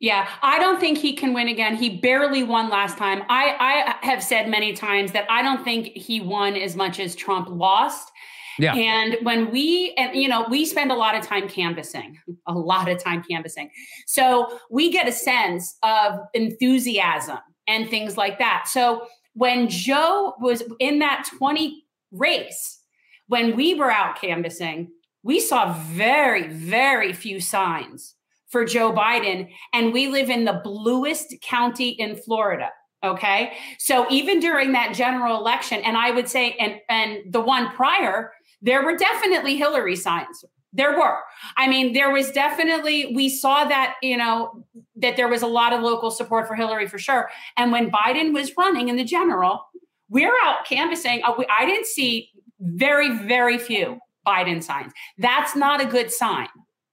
Yeah, I don't think he can win again. He barely won last time. I, I have said many times that I don't think he won as much as Trump lost. Yeah. And when we, and you know, we spend a lot of time canvassing, a lot of time canvassing. So we get a sense of enthusiasm and things like that. So when Joe was in that 20 race, when we were out canvassing, we saw very, very few signs for Joe Biden. And we live in the bluest county in Florida. Okay. So even during that general election, and I would say, and, and the one prior, there were definitely Hillary signs. There were. I mean, there was definitely, we saw that, you know, that there was a lot of local support for Hillary for sure. And when Biden was running in the general, we're out canvassing. Uh, I didn't see very, very few Biden signs. That's not a good sign.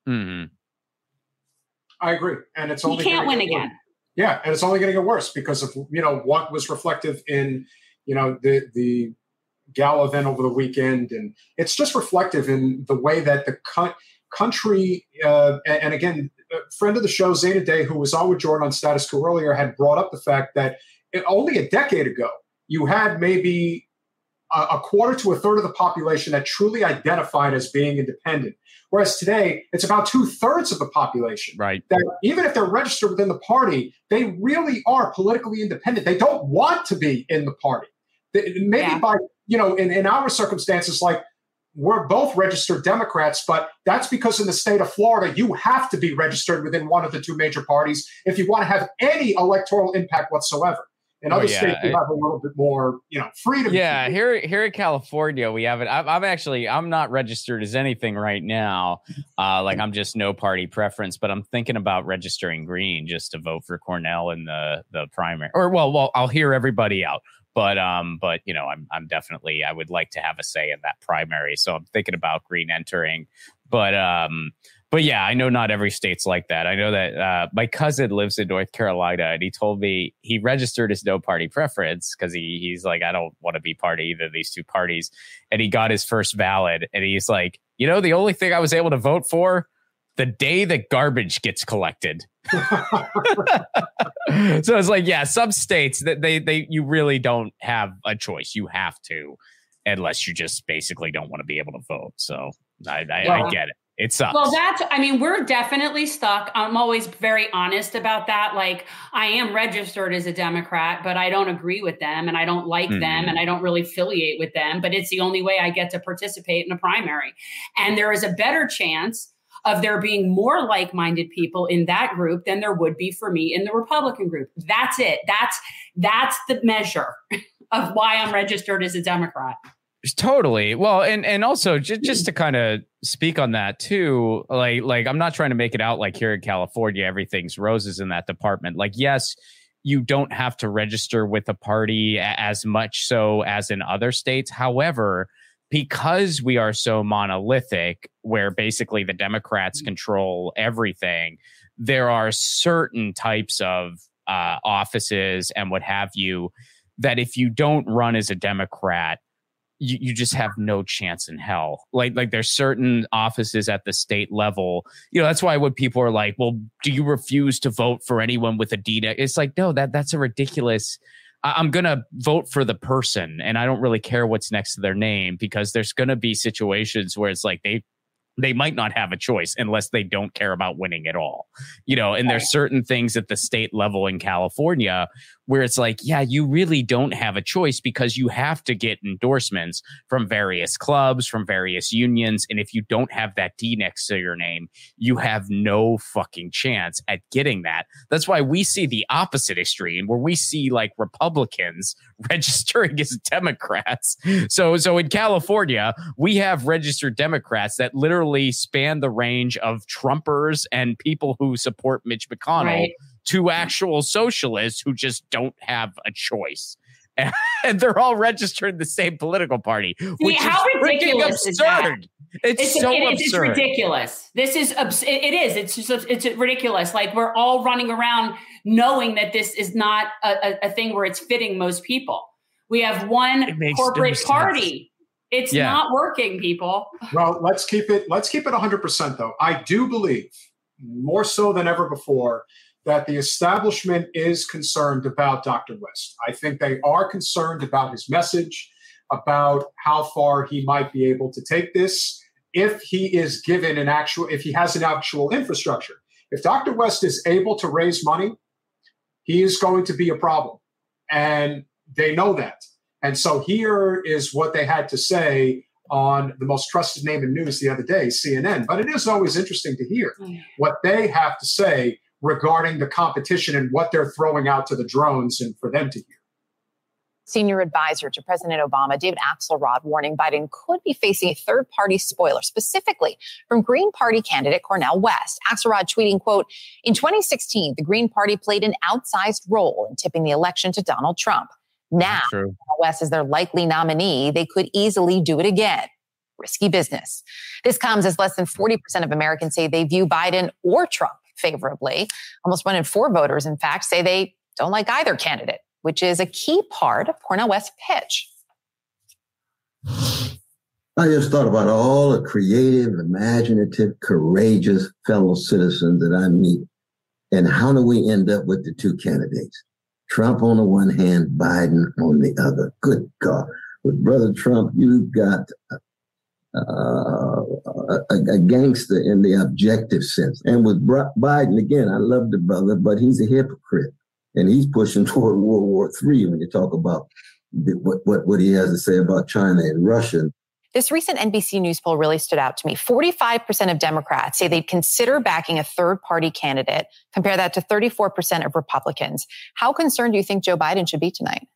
Mm-hmm. I agree, and it's only he can't win again. Yeah, and it's only going to get worse because of you know what was reflective in you know the the gala event over the weekend, and it's just reflective in the way that the co- country uh, and, and, again, a friend of the show, Zayna Day, who was on with Jordan on Status Coup earlier, had brought up the fact that it, only a decade ago you had maybe a, a quarter to a third of the population that truly identified as being independent. Whereas today, it's about two thirds of the population. Right. That even if they're registered within the party, they really are politically independent. They don't want to be in the party. Maybe yeah. by, you know, in, in our circumstances, like we're both registered Democrats, but that's because in the state of Florida, you have to be registered within one of the two major parties if you want to have any electoral impact whatsoever. In oh, other yeah. states, you have a little bit more, you know, freedom. Yeah, here here in California, we have it. I'm, I'm, actually I'm not registered as anything right now. Uh, like I'm just no party preference, but I'm thinking about registering green just to vote for Cornel in the the primary. Or well, well, I'll hear everybody out. But um, but you know, I'm I'm definitely I would like to have a say in that primary. So I'm thinking about green entering. But um, but yeah, I know not every state's like that. I know that uh, my cousin lives in North Carolina, and he told me he registered his no party preference because he he's like, I don't want to be part of either of these two parties, and he got his first ballot, and he's like, you know, the only thing I was able to vote for the day that garbage gets collected. so it's like, yeah, some states that they they you really don't have a choice. You have to, unless you just basically don't want to be able to vote. So I, I, yeah. I get it. It sucks. Well, that's, I mean, we're definitely stuck. I'm always very honest about that. Like, I am registered as a Democrat, but I don't agree with them and I don't like mm-hmm. them and I don't really affiliate with them. But it's the only way I get to participate in a primary. And there is a better chance of there being more like-minded people in that group than there would be for me in the Republican group. That's it. That's that's the measure of why I'm registered as a Democrat. Totally. Well, and and also just just to kind of speak on that too, like like I'm not trying to make it out like here in California everything's roses in that department. Like yes, you don't have to register with a party as much so as in other states. However, because we are so monolithic where basically the Democrats control everything, there are certain types of uh, offices and what have you that if you don't run as a Democrat, you, you just have no chance in hell. Like like there's certain offices at the state level. You know, that's why when people are like, "Well, do you refuse to vote for anyone with a D?" It's like, no, that that's a ridiculous. I'm going to vote for the person and I don't really care what's next to their name because there's going to be situations where it's like they they might not have a choice unless they don't care about winning at all. You know, and there's certain things at the state level in California where it's like, yeah, you really don't have a choice because you have to get endorsements from various clubs, from various unions. And if you don't have that D next to your name, you have no fucking chance at getting that. That's why we see the opposite extreme where we see like Republicans registering as Democrats. So, so in California, we have registered Democrats that literally span the range of Trumpers and people who support Mitch McConnell. Right to actual socialists who just don't have a choice. And they're all registered in the same political party, which See, how is ridiculous absurd. It's, it's, so it is, absurd. It's ridiculous. This is abs- it, it is. It's just it's ridiculous. Like we're all running around knowing that this is not a, a, a thing where it's fitting most people. We have one corporate no party. It's yeah. not working, people. Well, let's keep it. Let's keep it 100 percent though. I do believe more so than ever before that the establishment is concerned about Dr. West. I think they are concerned about his message, about how far he might be able to take this if he is given an actual, if he has an actual infrastructure. If Dr. West is able to raise money, he is going to be a problem. And they know that. And so here is what they had to say on the most trusted name in news the other day, CNN. But it is always interesting to hear what they have to say regarding the competition and what they're throwing out to the drones and for them to hear. Senior advisor to President Obama, David Axelrod, warning Biden could be facing a third party spoiler, specifically from Green Party candidate Cornel West. Axelrod tweeting, quote, in 2016, the Green Party played an outsized role in tipping the election to Donald Trump. Now, West is their likely nominee. They could easily do it again. Risky business. This comes as less than 40% of Americans say they view Biden or Trump favorably. Almost one in four voters, in fact, say they don't like either candidate, which is a key part of Cornel West's pitch. I just thought about all the creative, imaginative, courageous fellow citizens that I meet. And how do we end up with the two candidates? Trump on the one hand, Biden on the other. Good God. With Brother Trump, you've got uh, a, a, gangster in the objective sense. And with Biden, again, I love the brother, but he's a hypocrite. And he's pushing toward World War III when you talk about the, what, what, what he has to say about China and Russia. This recent NBC News poll really stood out to me. 45% of Democrats say they'd consider backing a third party candidate. Compare that to 34% of Republicans. How concerned do you think Joe Biden should be tonight?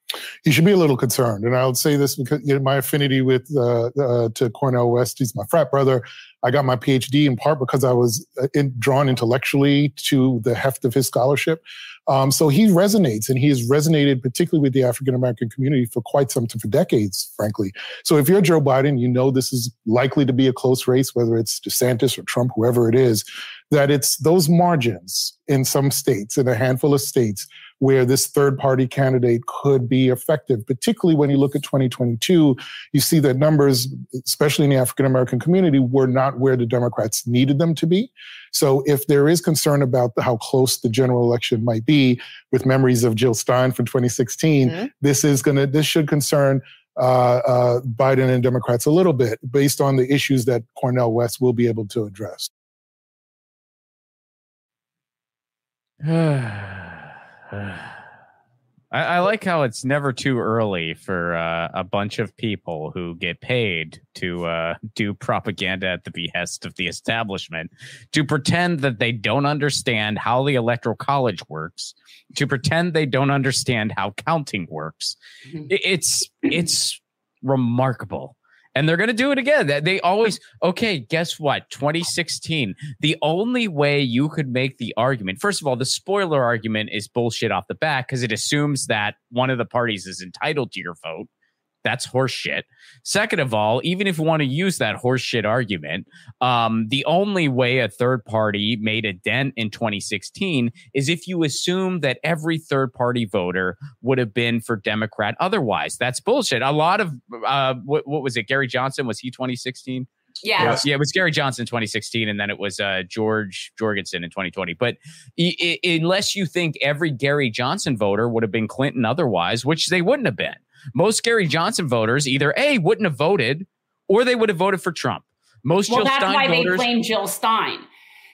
He should be a little concerned. And I'll say this because you know, my affinity with uh, uh, to Cornel West, he's my frat brother. I got my PhD in part because I was uh, in, drawn intellectually to the heft of his scholarship. Um, so he resonates and he has resonated particularly with the African American community for quite some time, for decades, frankly. So if you're Joe Biden, you know this is likely to be a close race, whether it's DeSantis or Trump, whoever it is, that it's those margins in some states, in a handful of states, where this third party candidate could be effective, particularly when you look at 2022. You see that numbers, especially in the African American community, were not where the Democrats needed them to be. So if there is concern about how close the general election might be, with memories of Jill Stein from 2016, mm-hmm. this is going to, this should concern uh, uh, Biden and Democrats a little bit based on the issues that Cornel West will be able to address. I, I, like how it's never too early for uh, a bunch of people who get paid to uh, do propaganda at the behest of the establishment to pretend that they don't understand how the electoral college works, to pretend they don't understand how counting works. Mm-hmm. It's it's remarkable and they're going to do it again. They always, okay, guess what? 2016, the only way you could make the argument, first of all, the spoiler argument is bullshit off the bat because it assumes that one of the parties is entitled to your vote. That's horseshit. Second of all, even if you want to use that horseshit argument, um, the only way a third party made a dent in 2016 is if you assume that every third party voter would have been for Democrat otherwise. That's bullshit. A lot of, uh, what, what was it? Gary Johnson, was he 2016? Yeah. Yeah, it was Gary Johnson 2016, and then it was uh, George Jorgensen in 2020. But I- I- unless you think every Gary Johnson voter would have been Clinton otherwise, which they wouldn't have been, most Gary Johnson voters either A, wouldn't have voted or they would have voted for Trump. Most well, Jill that's Stein why voters, they blame Jill Stein.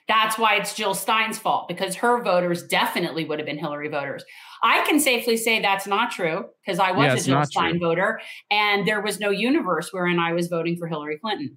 That's why it's Jill Stein's fault because her voters definitely would have been Hillary voters. I can safely say that's not true because I was yeah, a Jill Stein true. voter and there was no universe wherein I was voting for Hillary Clinton.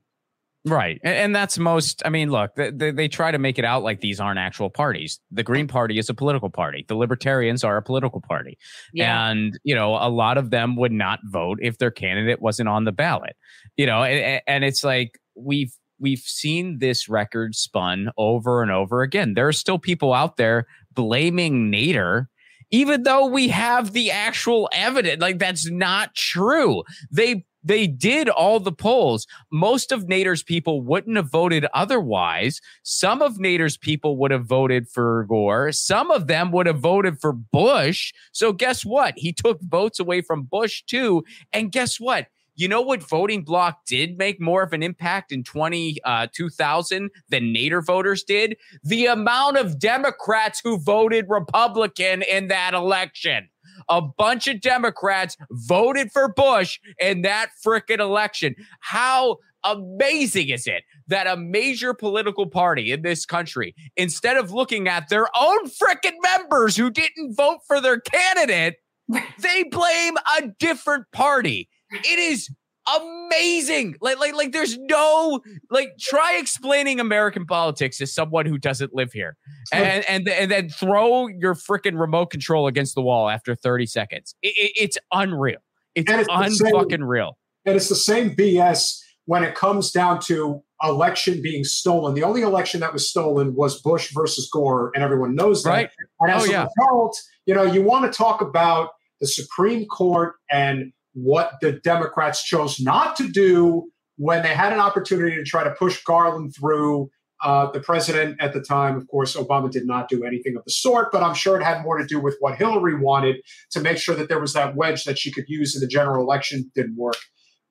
Right. And, that's most, I mean, look, they, they, try to make it out like these aren't actual parties. The Green Party is a political party. The Libertarians are a political party. Yeah. And, you know, a lot of them would not vote if their candidate wasn't on the ballot, you know, and, and it's like we've, we've seen this record spun over and over again. There are still people out there blaming Nader even though we have the actual evidence like that's not true they they did all the polls. Most of Nader's people wouldn't have voted otherwise. Some of Nader's people would have voted for Gore. Some of them would have voted for Bush. So guess what? He took votes away from Bush too. And guess what? You know what voting bloc did make more of an impact in 20, uh, 2000 than Nader voters did? The amount of Democrats who voted Republican in that election. A bunch of Democrats voted for Bush in that frickin' election. How amazing is it that a major political party in this country, instead of looking at their own frickin' members who didn't vote for their candidate, they blame a different party. It is amazing. Like, like, like, there's no like. Try explaining American politics to someone who doesn't live here, and and, and then throw your freaking remote control against the wall after 30 seconds. It, it, it's unreal. It's, it's unfucking real. And it's the same BS when it comes down to election being stolen. The only election that was stolen was Bush versus Gore, and everyone knows that. Right. And as oh, a yeah. result, you know, you want to talk about the Supreme Court and what the Democrats chose not to do when they had an opportunity to try to push Garland through. Uh, the president at the time, of course, Obama did not do anything of the sort, but I'm sure it had more to do with what Hillary wanted to make sure that there was that wedge that she could use in the general election. Didn't work.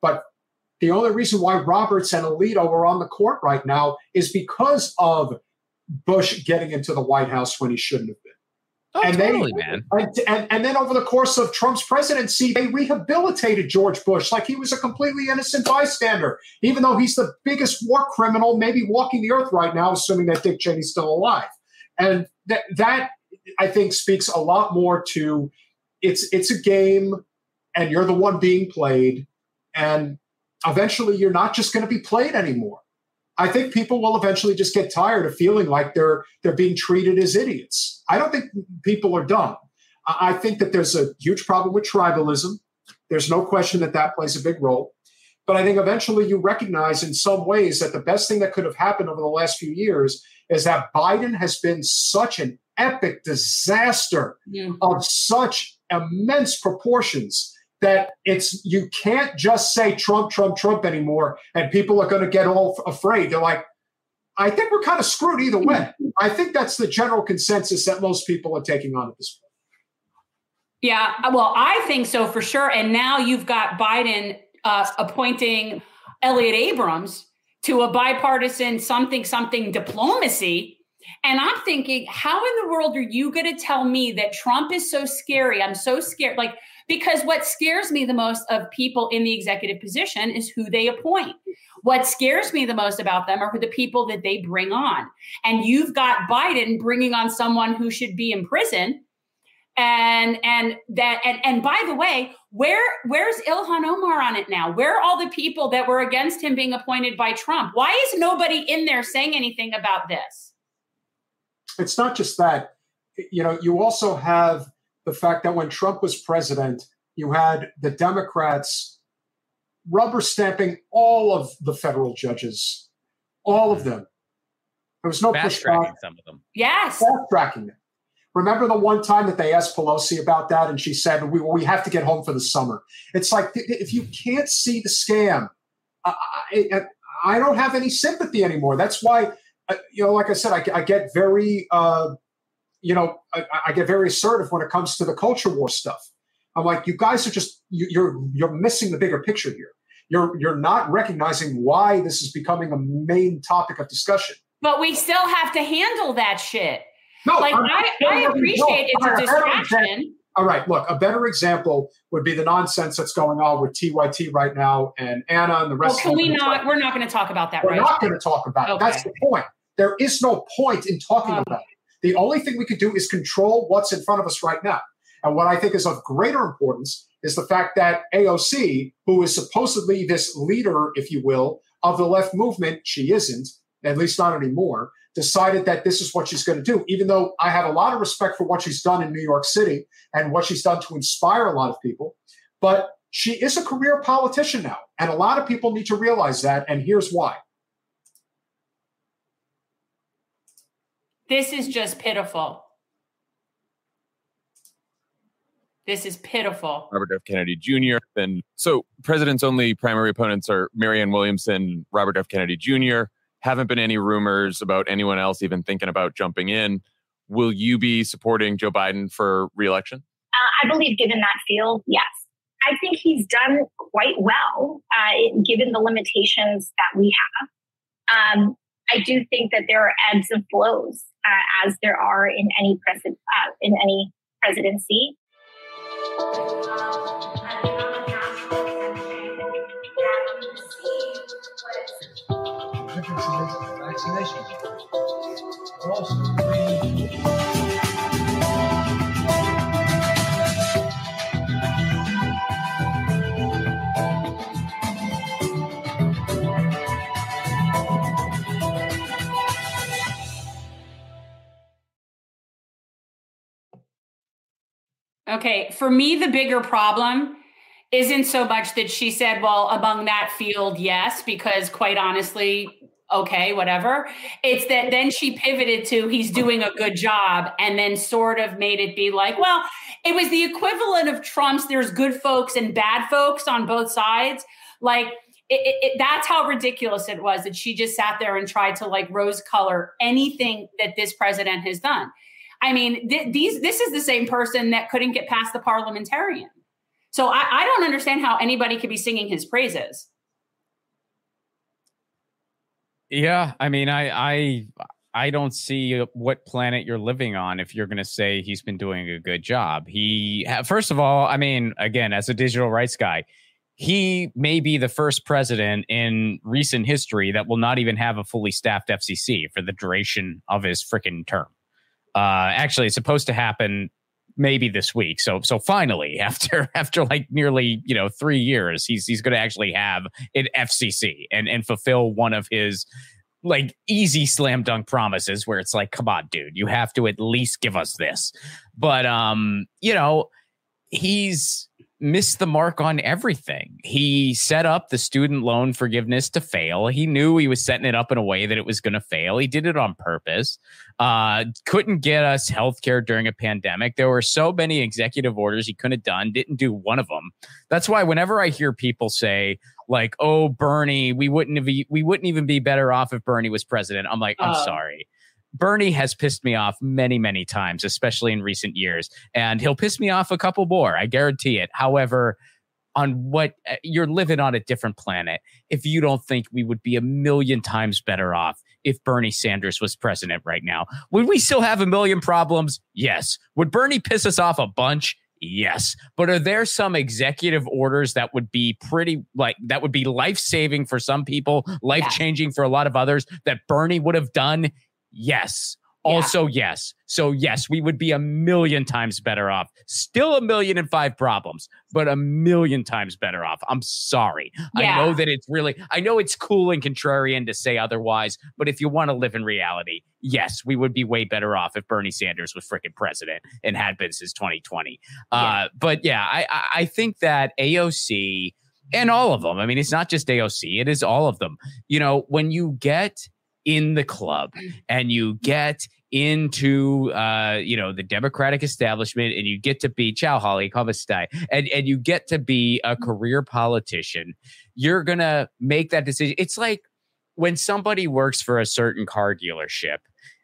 But the only reason why Roberts and Alito are on the court right now is because of Bush getting into the White House when he shouldn't have. Oh, and totally, they, man. And, and, and then over the course of Trump's presidency, they rehabilitated George Bush like he was a completely innocent bystander, even though he's the biggest war criminal, maybe walking the earth right now, assuming that Dick Cheney's still alive. And that, that I think speaks a lot more to it's it's a game, and you're the one being played, and eventually you're not just going to be played anymore. I think people will eventually just get tired of feeling like they're they're being treated as idiots. I don't think people are dumb. I think that there's a huge problem with tribalism. There's no question that that plays a big role. But I think eventually you recognize in some ways that the best thing that could have happened over the last few years is that Biden has been such an epic disaster Yeah. of such immense proportions that it's you can't just say Trump, Trump, Trump anymore, and people are going to get all afraid. They're like, I think we're kind of screwed either way. I think that's the general consensus that most people are taking on at this point. Yeah, well, I think so for sure. And now you've got Biden uh, appointing Elliott Abrams to a bipartisan something something diplomacy. And I'm thinking, how in the world are you going to tell me that Trump is so scary? I'm so scared. Like, because what scares me the most of people in the executive position is who they appoint. What scares me the most about them are the people that they bring on. And you've got Biden bringing on someone who should be in prison and and that and and by the way where where's ilhan omar on it now where are all the people that were against him being appointed by trump why is nobody in there saying anything about this It's not just that. You know, you also have the fact that when Trump was president, you had the Democrats rubber stamping all of the federal judges, all of them. There was no Fast pushback. tracking some of them. yes fast tracking them. Remember the one time that they asked Pelosi about that, and she said, "We we have to get home for the summer." It's like if you can't see the scam, I, I, I don't have any sympathy anymore. That's why, uh, you know, like I said, I, I get very, uh, you know, I, I get very assertive when it comes to the culture war stuff. I'm like, you guys are just you, you're you're missing the bigger picture here. You're you're not recognizing why this is becoming a main topic of discussion. but we still have to handle that shit No, like I'm- i, I appreciate it's a distraction All right, look, a better example would be the nonsense that's going on with TYT right now and Anna and the well rest can of we not we're not going to talk about that We're right not going to talk about it. That's the point. There is no point in talking Um, about it. The only thing we could do is control what's in front of us right now. And what I think is of greater importance is the fact that AOC, who is supposedly this leader, if you will, of the left movement, she isn't, at least not anymore, decided that this is what she's going to do. Even though I have a lot of respect for what she's done in New York City and what she's done to inspire a lot of people. But she is a career politician now. And a lot of people need to realize that. And here's why. This is just pitiful this is pitiful Robert F. Kennedy Jr. And so president's only primary opponents are Marianne Williamson, Robert F. Kennedy Jr. Haven't been any rumors about anyone else even thinking about jumping in. Will you be supporting Joe Biden for reelection? Uh, I believe, given that field, yes. I think he's done quite well, uh, given the limitations that we have. Um, I do think that there are ebbs and flows, uh, as there are in any president uh, in any presidency. Okay, for me, the bigger problem isn't so much that she said, well, among that field, yes, because quite honestly, okay, whatever. It's that then she pivoted to he's doing a good job and then sort of made it be like, well, it was the equivalent of Trump's there's good folks and bad folks on both sides. Like, it, it, it, that's how ridiculous it was that she just sat there and tried to like rose color anything that this president has done. I mean, th- these this is the same person that couldn't get past the parliamentarian. So I, I don't understand how anybody could be singing his praises. Yeah, I mean, I I I don't see what planet you're living on if you're going to say he's been doing a good job. He first of all, I mean, again, as a digital rights guy, he may be the first president in recent history that will not even have a fully staffed FCC for the duration of his freaking term. Uh, actually, it's supposed to happen maybe this week. So so finally, after after like nearly you know three years, he's he's going to actually have an FCC and and fulfill one of his like easy slam dunk promises where it's like, come on, dude, you have to at least give us this. But um, you know, he's missed the mark on everything. He set up the student loan forgiveness to fail. He knew he was setting it up in a way that it was going to fail. He did it on purpose. Uh, couldn't get us health care during a pandemic. There were so many executive orders he couldn't have done, didn't do one of them. That's why whenever I hear people say, like, oh, Bernie, we wouldn't have, we wouldn't even be better off if Bernie was president. I'm like, I'm uh, sorry. Bernie has pissed me off many, many times, especially in recent years, and he'll piss me off a couple more. I guarantee it. However, on what uh, you're living on a different planet if you don't think we would be a million times better off if Bernie Sanders was president right now. Would we still have a million problems? Yes. Would Bernie piss us off a bunch? Yes. But are there some executive orders that would be pretty like that would be life saving for some people, life changing for a lot of others that Bernie would have done? Yes. Yeah. Also, yes. So, yes, we would be a million times better off. Still a million and five problems, but a million times better off. I'm sorry. Yeah. I know that it's really, I know it's cool and contrarian to say otherwise, but if you want to live in reality, yes, we would be way better off if Bernie Sanders was freaking president and had been since 2020. Yeah. Uh, but yeah, I, I think that AOC and all of them, I mean, it's not just AOC, it is all of them. You know, when you get, in the club and you get into uh, you know the democratic establishment and you get to be ciao holly Kamastai, and and you get to be a mm. career politician you're gonna make that decision it's like when somebody works for a certain car dealership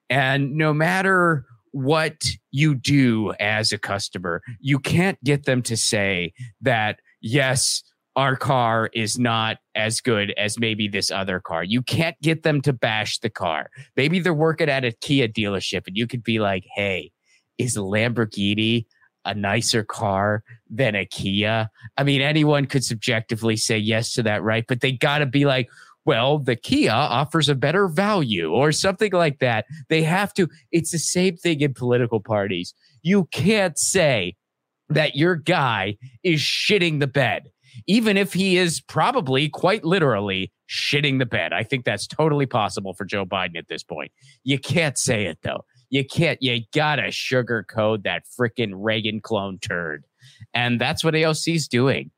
and no matter what you do as a customer you can't get them to say that yes our car is not as good as maybe this other car. You can't get them to bash the car. Maybe they're working at a Kia dealership and you could be like, hey, is Lamborghini a nicer car than a Kia? I mean, anyone could subjectively say yes to that, right? But they got to be like, well, the Kia offers a better value or something like that. They have to. It's the same thing in political parties. You can't say that your guy is shitting the bed even if he is probably quite literally shitting the bed. I think that's totally possible for Joe Biden at this point. You can't say it though. You can't, you gotta sugarcoat that freaking Reagan clone turd. And that's what AOC is doing.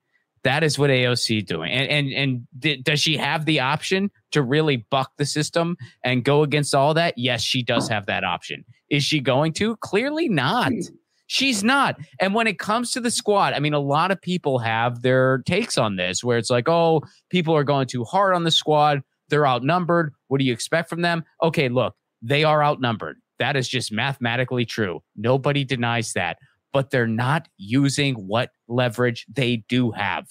That is what AOC doing. And and and does she have the option to really buck the system and go against all that? Yes, she does have that option. Is she going to? Clearly not. Hmm. She's not. And when it comes to the squad, I mean, a lot of people have their takes on this where it's like, oh, people are going too hard on the squad. They're outnumbered. What do you expect from them? Okay, look, they are outnumbered. That is just mathematically true. Nobody denies that. but they're not using what leverage they do have.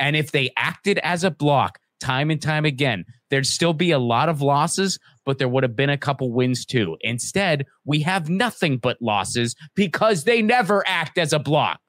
And if they acted as a block time and time again, there'd still be a lot of losses, but there would have been a couple wins too. Instead, we have nothing but losses because they never act as a block.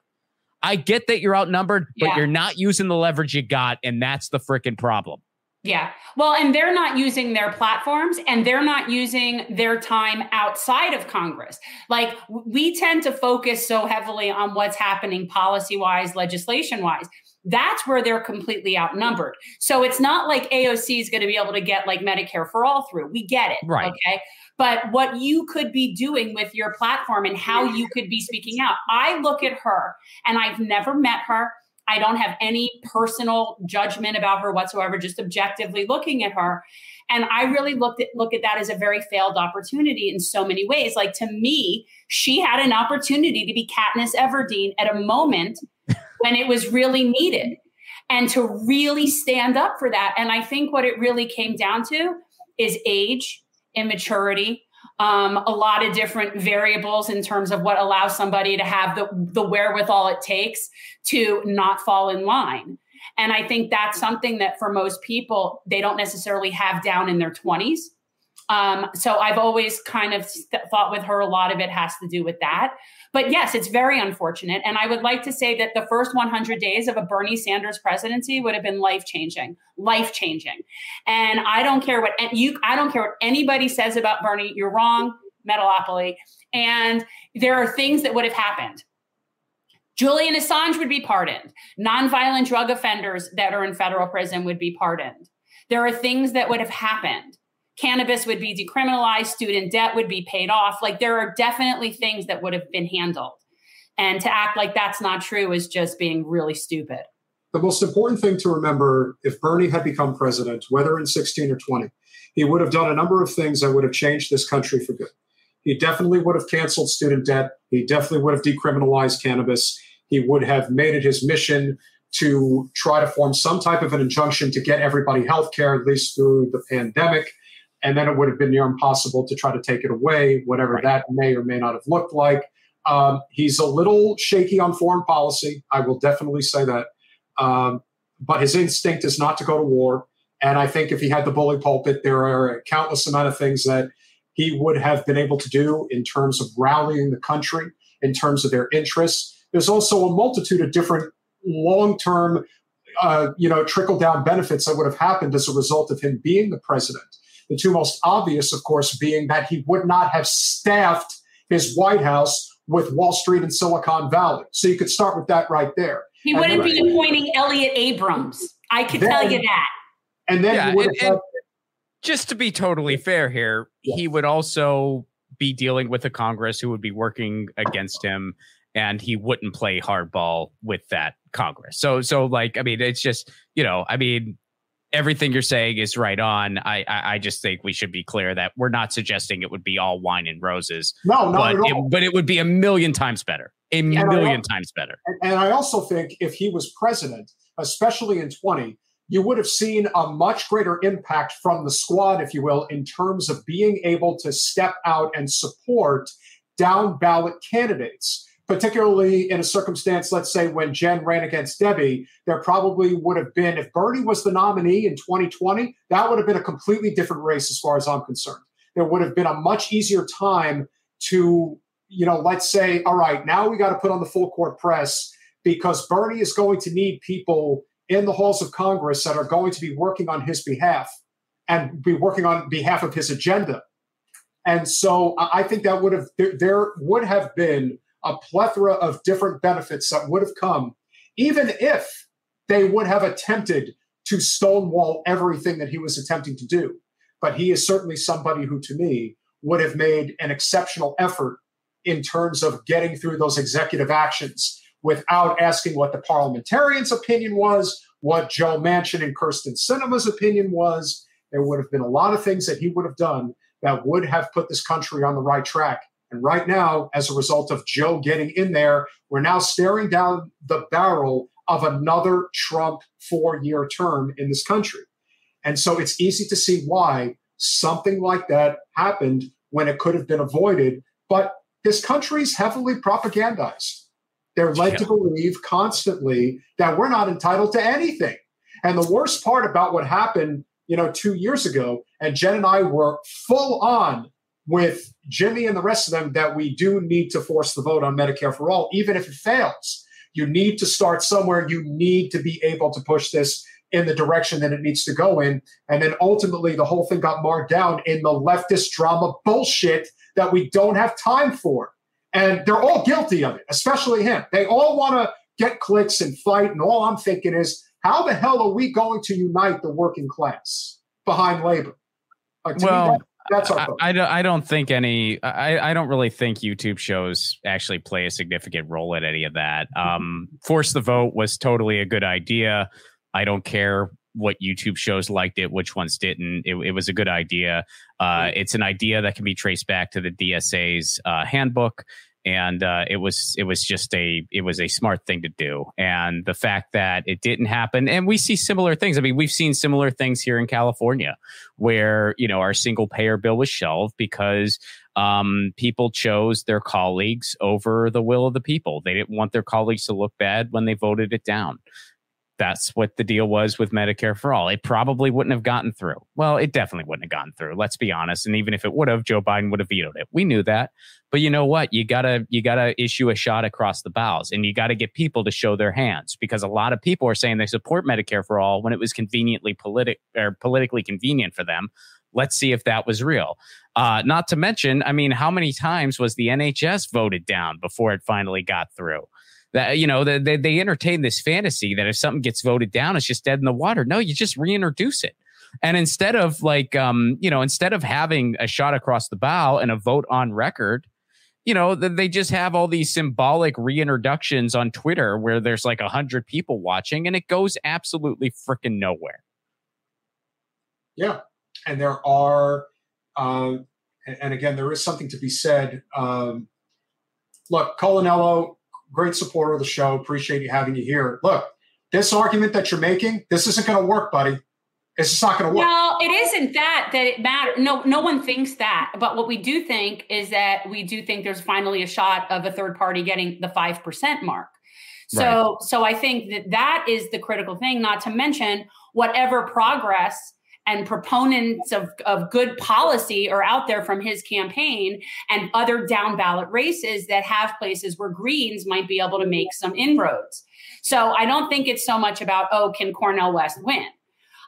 I get that you're outnumbered, but Yeah. you're not using the leverage you got, and that's the freaking problem. Yeah. Well, and they're not using their platforms and they're not using their time outside of Congress. Like we tend to focus so heavily on what's happening policy wise, legislation wise. That's where they're completely outnumbered. So it's not like AOC is going to be able to get like Medicare for all through. We get it. Right. Okay. But what you could be doing with your platform and how you could be speaking out. I look at her and I've never met her. I don't have any personal judgment about her whatsoever, just objectively looking at her. And I really looked at look at that as a very failed opportunity in so many ways. Like to me, she had an opportunity to be Katniss Everdeen at a moment when it was really needed and to really stand up for that. And I think what it really came down to is age, immaturity, um, a lot of different variables in terms of what allows somebody to have the, the wherewithal it takes to not fall in line. And I think that's something that for most people, they don't necessarily have down in their 20s. Um, so I've always kind of th- thought with her, a lot of it has to do with that. But yes, it's very unfortunate. And I would like to say that the first 100 days of a Bernie Sanders presidency would have been life changing, life changing. And I don't care what you, I don't care what anybody says about Bernie. You're wrong, Metalopoly. And there are things that would have happened. Julian Assange would be pardoned. Nonviolent drug offenders that are in federal prison would be pardoned. There are things that would have happened. Cannabis would be decriminalized, student debt would be paid off. Like there are definitely things that would have been handled. And to act like that's not true is just being really stupid. The most important thing to remember if Bernie had become president, whether in 16 or 20, he would have done a number of things that would have changed this country for good. He definitely would have canceled student debt. He definitely would have decriminalized cannabis. He would have made it his mission to try to form some type of an injunction to get everybody health care, at least through the pandemic. And then it would have been near impossible to try to take it away, whatever that may or may not have looked like. Um, he's a little shaky on foreign policy. I will definitely say that. Um, but his instinct is not to go to war. And I think if he had the bully pulpit, there are a countless amount of things that he would have been able to do in terms of rallying the country, in terms of their interests. There's also a multitude of different long-term, uh, you know, trickle-down benefits that would have happened as a result of him being the president. The two most obvious, of course, being that he would not have staffed his White House with Wall Street and Silicon Valley. So you could start with that right there. He And wouldn't then- be appointing Elliott Abrams. I could tell you that. And then Yeah, he would and- have and just to be totally fair here, he would also be dealing with a Congress who would be working against him, and he wouldn't play hardball with that Congress. So, so like, I mean, it's just you know, I mean, everything you're saying is right on. I, I, I just think we should be clear that we're not suggesting it would be all wine and roses, no, not but at all. it, but it would be a million times better, a I million times better. And, and I also think if he was president, especially in 20, you would have seen a much greater impact from the squad, if you will, in terms of being able to step out and support down ballot candidates. Particularly in a circumstance, let's say when Jen ran against Debbie, there probably would have been, if Bernie was the nominee in 2020, that would have been a completely different race as far as I'm concerned. There would have been a much easier time to, you know, let's say, all right, now we got to put on the full court press because Bernie is going to need people in the halls of Congress that are going to be working on his behalf and be working on behalf of his agenda. And so I think that would have there would have been a plethora of different benefits that would have come, even if they would have attempted to stonewall everything that he was attempting to do. But he is certainly somebody who, to me, would have made an exceptional effort in terms of getting through those executive actions without asking what the parliamentarians' opinion was, what Joe Manchin and Kyrsten Sinema's opinion was. There would have been a lot of things that he would have done that would have put this country on the right track. And right now, as a result of Joe getting in there, we're now staring down the barrel of another Trump four year term in this country. And so it's easy to see why something like that happened when it could have been avoided. But this country's heavily propagandized. They're led Yeah. to believe constantly that we're not entitled to anything. And the worst part about what happened, you know, two years ago, and Jen and I were full on with Jimmy and the rest of them that we do need to force the vote on Medicare for all, even if it fails. You need to start somewhere. You need to be able to push this in the direction that it needs to go in. And then ultimately, the whole thing got marked down in the leftist drama bullshit that we don't have time for. And they're all guilty of it, especially him. They all want to get clicks and fight. And all I'm thinking is, how the hell are we going to unite the working class behind labor? Like, Well, that- that's our I. I don't. I don't think any. I, I don't really think YouTube shows actually play a significant role in any of that. Um, Force the vote was totally a good idea. I don't care what YouTube shows liked it, which ones didn't. It, it was a good idea. Uh, it's an idea that can be traced back to the DSA's uh, handbook, and uh, it was it was just a it was a smart thing to do. And the fact that it didn't happen, and we see similar things. I mean, we've seen similar things here in California where you know our single payer bill was shelved because um, people chose their colleagues over the will of the people. They didn't want their colleagues to look bad when they voted it down. That's what the deal was with Medicare for all. It probably wouldn't have gotten through. Well, it definitely wouldn't have gotten through. Let's be honest. And even if it would have, Joe Biden would have vetoed it. We knew that. But you know what? You gotta you gotta issue a shot across the bows, and you gotta get people to show their hands because a lot of people are saying they support Medicare for all when it was conveniently politic or politically convenient for them. Let's see if that was real. Uh, not to mention, I mean, how many times was the NHS voted down before it finally got through? That you know, they, they, entertain this fantasy that if something gets voted down, it's just dead in the water. No, you just reintroduce it. And instead of like, um, you know, instead of having a shot across the bow and a vote on record, you know, th- they just have all these symbolic reintroductions on Twitter where there's like a hundred people watching, and it goes absolutely freaking nowhere. Yeah, and there are, uh, and again, there is something to be said. Um, look, Colanello, great supporter of the show. Appreciate you having you here. Look, this argument that you're making, this isn't going to work, buddy. It's just not going to work. Well, it isn't that that it matters. No, no one thinks that. But what we do think is that we do think there's finally a shot of a third party getting the five percent mark. So, so I think that that is the critical thing. Not to mention whatever progress and proponents of, of good policy are out there from his campaign and other down ballot races that have places where Greens might be able to make some inroads. So I don't think it's so much about, oh, can Cornel West win?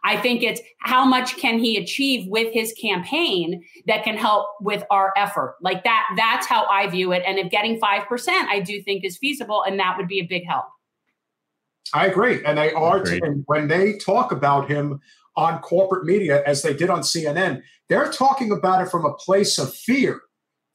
I think it's how much can he achieve with his campaign that can help with our effort. Like that, that's how I view it. And if getting 5%, I do think is feasible, and that would be a big help. I agree. And they are, Agreed. and when they talk about him on corporate media, as they did on CNN, they're talking about it from a place of fear.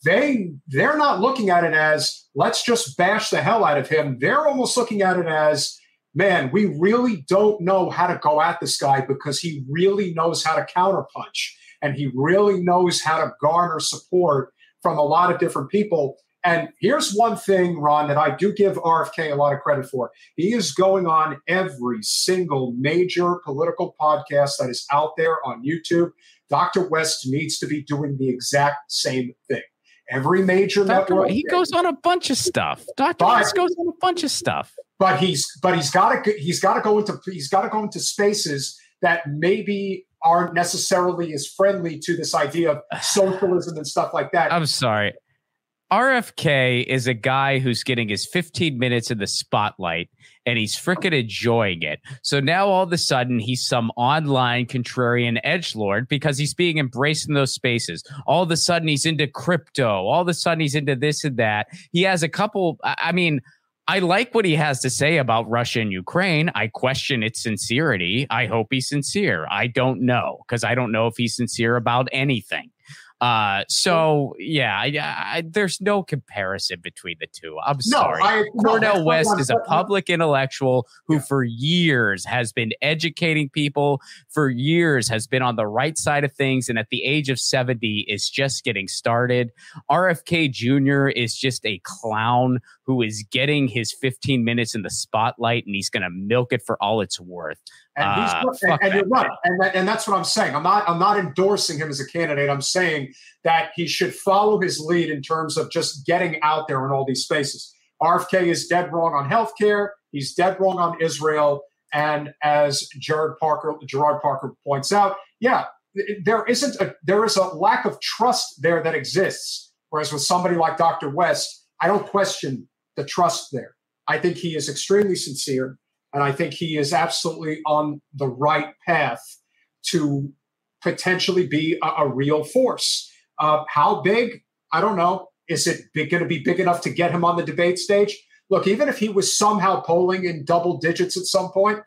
They they're not looking at it as let's just bash the hell out of him. They're almost looking at it as, man, we really don't know how to go at this guy because he really knows how to counterpunch and he really knows how to garner support from a lot of different people. And here's one thing, Ron, that I do give RFK a lot of credit for. He is going on every single major political podcast that is out there on YouTube. Dr. West needs to be doing the exact same thing. Every major Dr. network. He goes on a bunch of stuff. Dr. But- West goes on a bunch of stuff. but he's but he's got to he's got to go into he's got to go into spaces that maybe aren't necessarily as friendly to this idea of socialism and stuff like that. I'm sorry. RFK is a guy who's getting his 15 minutes in the spotlight and he's freaking enjoying it. So now all of a sudden he's some online contrarian edge lord because he's being embraced in those spaces. All of a sudden he's into crypto. All of a sudden he's into this and that. He has a couple. I I mean, I like what he has to say about Russia and Ukraine. I question its sincerity. I hope he's sincere. I don't know because I don't know if he's sincere about anything. Uh, so yeah, I, I, there's no comparison between the two. I'm No, sorry. I- Cornel not West is a public intellectual who, for years, has been educating people. For years, has been on the right side of things, and at the age of 70, is just getting started. RFK Jr. is just a clown who is getting his 15 minutes in the spotlight, and he's going to milk it for all it's worth. And, he's, Uh, and, and you're right, and that, and that's what I'm saying. I'm not I'm not endorsing him as a candidate. I'm saying that he should follow his lead in terms of just getting out there in all these spaces. RFK is dead wrong on healthcare. He's dead wrong on Israel. And as Jared Parker, Gerard Parker points out, yeah, there isn't a there is a lack of trust there that exists. Whereas with somebody like Dr. West, I don't question the trust there. I think he is extremely sincere, and I think he is absolutely on the right path to potentially be a, a real force. Uh, how big? I don't know. Is it going to be big enough to get him on the debate stage? Look, even if he was somehow polling in double digits at some point,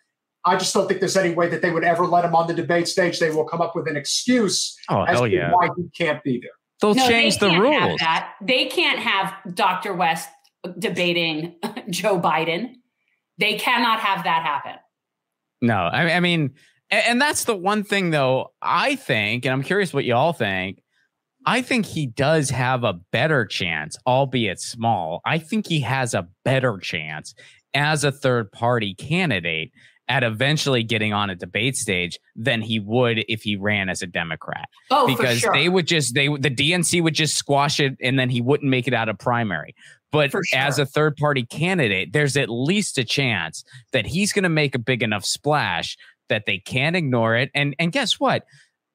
I just don't think there's any way that they would ever let him on the debate stage. They will come up with an excuse oh, as to yeah. why he can't be there. They'll no, change they the rules. They can't have Dr. West debating Joe Biden. They cannot have that happen. No, I, I mean, and, and that's the one thing, though, I think, and I'm curious what you all think. I think he does have a better chance, albeit small. I think he has a better chance as a third party candidate at eventually getting on a debate stage than he would if he ran as a Democrat. Oh, because sure. they would just they the DNC would just squash it and then he wouldn't make it out of primary. But sure. as a third party candidate, there's at least a chance that he's going to make a big enough splash that they can't ignore it. And and guess what?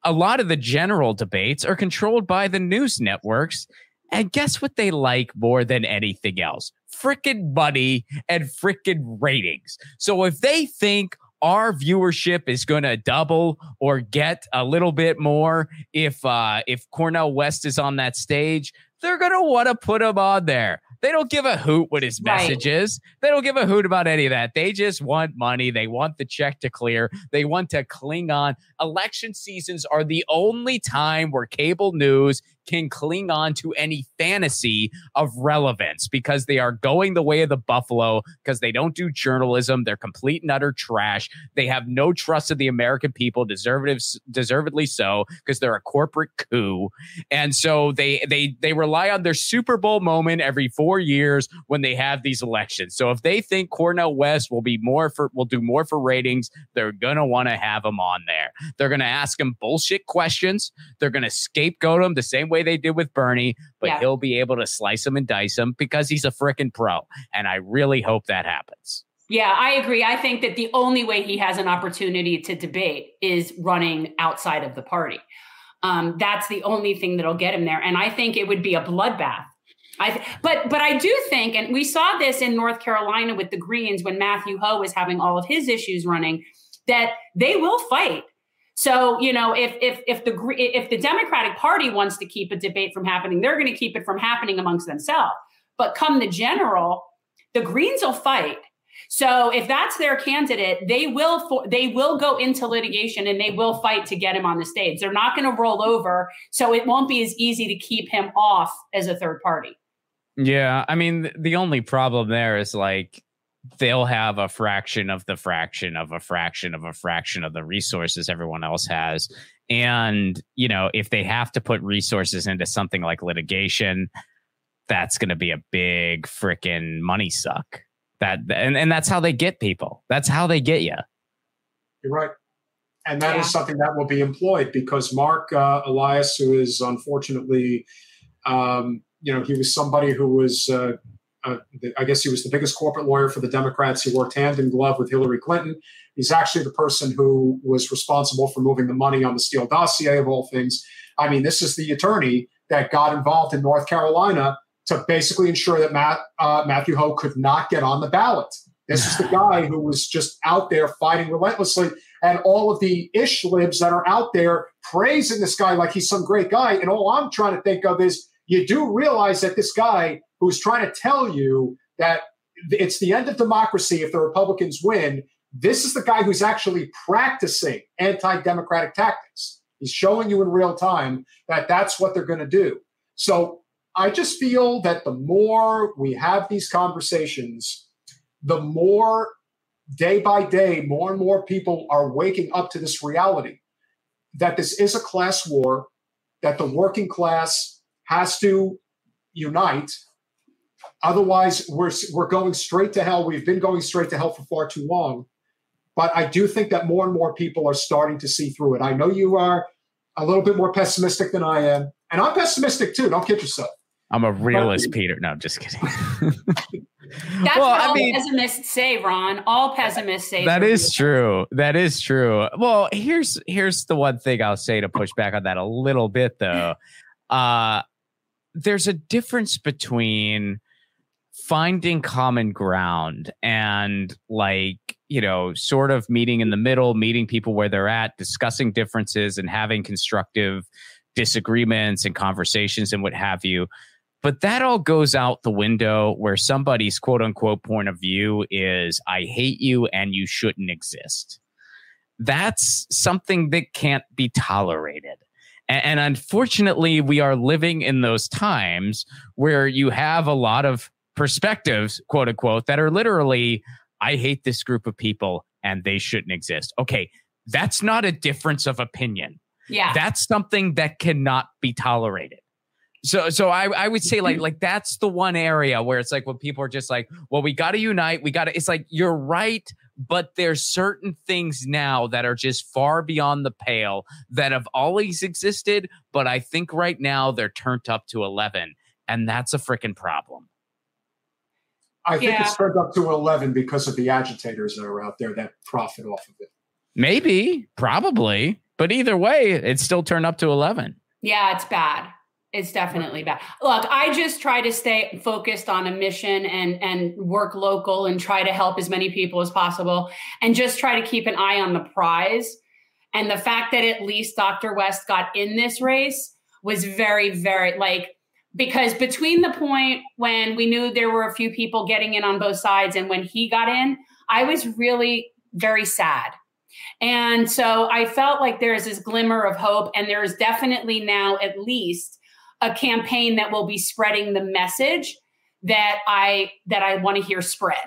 A lot of the general debates are controlled by the news networks. And guess what they like more than anything else? Frickin' money and frickin' ratings. So if they think our viewership is going to double or get a little bit more if uh if Cornel West is on that stage, they're going to want to put him on there. They don't give a hoot what his message right. is. They don't give a hoot about any of that. They just want money. They want the check to clear. They want to cling on. Election seasons are the only time where cable news can cling on to any fantasy of relevance because they are going the way of the buffalo because they don't do journalism. They're complete and utter trash. They have no trust of the American people, deservedly so, because they're a corporate coup. And so they they they rely on their Super Bowl moment every four years when they have these elections. So if they think Cornel West will be more for will do more for ratings, they're gonna want to have him on there. They're gonna ask him bullshit questions. They're gonna scapegoat him the same way they did with Bernie, but yeah. he'll be able to slice him and dice him because he's a freaking pro. And I really hope that happens. Yeah, I agree. I think that the only way he has an opportunity to debate is running outside of the party. Um, that's the only thing that'll get him there. And I think it would be a bloodbath. I, but but I do think, and we saw this in North Carolina with the Greens when Matthew Hoh was having all of his issues running, that they will fight so, you know, if if if the if the Democratic Party wants to keep a debate from happening, they're going to keep it from happening amongst themselves. But come the general, the Greens will fight. So if that's their candidate, they will for, they will go into litigation and they will fight to get him on the stage. They're not going to roll over, so it won't be as easy to keep him off as a third party. Yeah, I mean the only problem there is like they'll have a fraction of the fraction of a fraction of a fraction of the resources everyone else has. And, you know, if they have to put resources into something like litigation, that's going to be a big freaking money suck. That and, and that's how they get people. That's how they get you. You're right. And that yeah. is something that will be employed because Marc uh, Elias, who is unfortunately, um, you know, he was somebody who was uh, uh, I guess he was the biggest corporate lawyer for the Democrats. He worked hand in glove with Hillary Clinton. He's actually the person who was responsible for moving the money on the Steele dossier, of all things. I mean, this is the attorney that got involved in North Carolina to basically ensure that Matt, uh, Matthew Hoh could not get on the ballot. This is the guy who was just out there fighting relentlessly. And all of the ish libs that are out there praising this guy like he's some great guy. And all I'm trying to think of is you do realize that this guy who's trying to tell you that it's the end of democracy if the Republicans win. This is the guy who's actually practicing anti democratic tactics. He's showing you in real time that that's what they're going to do. So I just feel that the more we have these conversations, the more day by day, more and more people are waking up to this reality that this is a class war, that the working class has to unite Otherwise, we're, we're going straight to hell. We've been going straight to hell for far too long. But I do think that more and more people are starting to see through it. I know you are a little bit more pessimistic than I am. And I'm pessimistic too. Don't kid yourself. I'm a realist, but, Peter. No, I'm just kidding. That's Well, what I mean- pessimists say, Ron. All pessimists say that is they're true. That is true. Well, here's here's the one thing I'll say to push back on that a little bit though. Uh there's a difference between finding common ground and like, you know, sort of meeting in the middle, meeting people where they're at, discussing differences and having constructive disagreements and conversations and what have you. But that all goes out the window where somebody's quote unquote point of view is, I hate you and you shouldn't exist. That's something that can't be tolerated. And, unfortunately, we are living in those times where you have a lot of perspectives, quote unquote, that are literally, I hate this group of people and they shouldn't exist. Okay, that's not a difference of opinion Yeah. that's something that cannot be tolerated so so i i would say like mm-hmm. like that's the one area where it's like when people are just like well we got to unite we got to it's like you're right but there's certain things now that are just far beyond the pale that have always existed but i think right now they're turned up to 11 and that's a freaking problem I think Yeah. it's turned up to 11 because of the agitators that are out there that profit off of it. maybe probably but either way it's still turned up to 11 Yeah, it's bad. It's definitely bad. Look, I just try to stay focused on a mission and and work local and try to help as many people as possible and just try to keep an eye on the prize. And the fact that at least Dr. West got in this race was very very like because between the point when we knew there were a few people getting in on both sides and when he got in, I was really very sad. And so I felt like there's this glimmer of hope, and there's definitely now at least a campaign that will be spreading the message that I that I want to hear spread.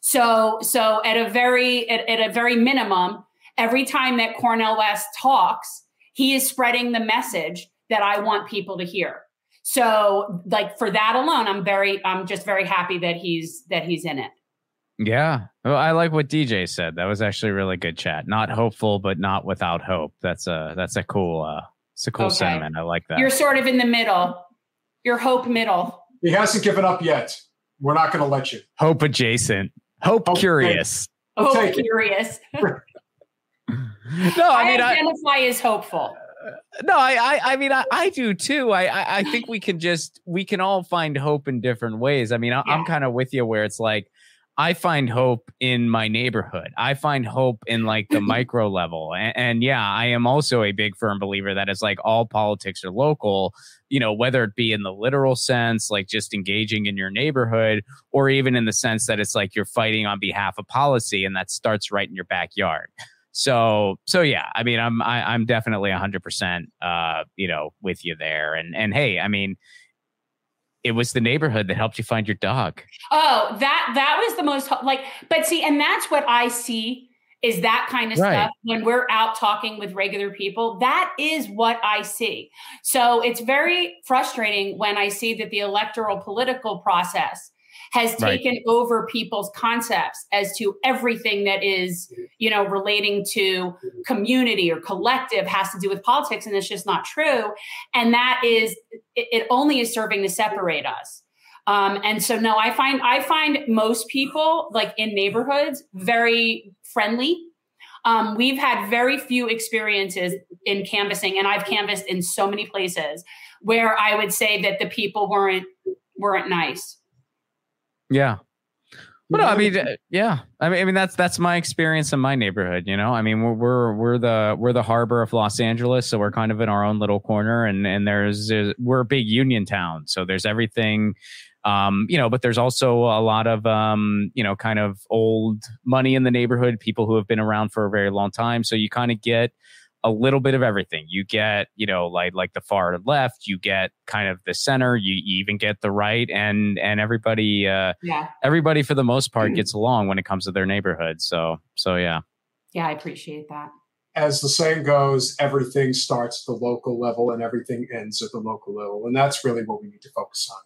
So so at a very at, at a very minimum, every time that Cornel West talks, he is spreading the message that I want people to hear. So like for that alone, I'm very I'm just very happy that he's that he's in it. Yeah. Well, I like what DJ said. That was actually a really good chat. Not hopeful, but not without hope. That's a that's a cool uh it's a cool Okay. sentiment. I like that. You're sort of in the middle. You're hope middle. He hasn't given up yet. We're not going to let you. hope adjacent. Hope Hope curious. I'll Hope take it. curious. No, I I, mean I, identify as hopeful. No, I, I, I mean, I, I do too. I, I, I think we can just, we can all find hope in different ways. I mean, I, I'm kind of with you where it's like, I find hope in my neighborhood. I find hope in like the micro level. And, and yeah, I am also a big firm believer that it's like all politics are local, you know, whether it be in the literal sense, like just engaging in your neighborhood, or even in the sense that it's like you're fighting on behalf of policy and that starts right in your backyard. So so yeah, I mean I'm I, I'm definitely 100% uh you know with you there and and hey, I mean it was the neighborhood that helped you find your dog. Oh, that that was the most like but see and that's what I see is that kind of Right. stuff when we're out talking with regular people that is what I see. So it's very frustrating when I see that the electoral political process has Right. taken over people's concepts as to everything that is, you know, relating to community or collective has to do with politics and it's just not true. And that is it, it only is serving to separate us. Um, and so no i find i find most people like in neighborhoods very friendly. Um, we've had very few experiences in canvassing and i've canvassed in so many places where i would say that the people weren't weren't nice Yeah. Well, no, I mean, uh, yeah. I mean, I mean that's that's my experience in my neighborhood. You know, I mean, we're we're we're the we're the harbor of Los Angeles, so we're kind of in our own little corner, and and there's, there's we're a big union town, so there's everything, um, you know. But there's also a lot of um, you know, kind of old money in the neighborhood, people who have been around for a very long time. So you kind of get a little bit of everything. You get, you know, like like the far left, you get kind of the center, you, you even get the right, and and everybody. Uh, yeah everybody for the most part gets along when it comes to their neighborhood. So so yeah. yeah i appreciate that As the saying goes, everything starts at the local level and everything ends at the local level. And that's really what we need to focus on.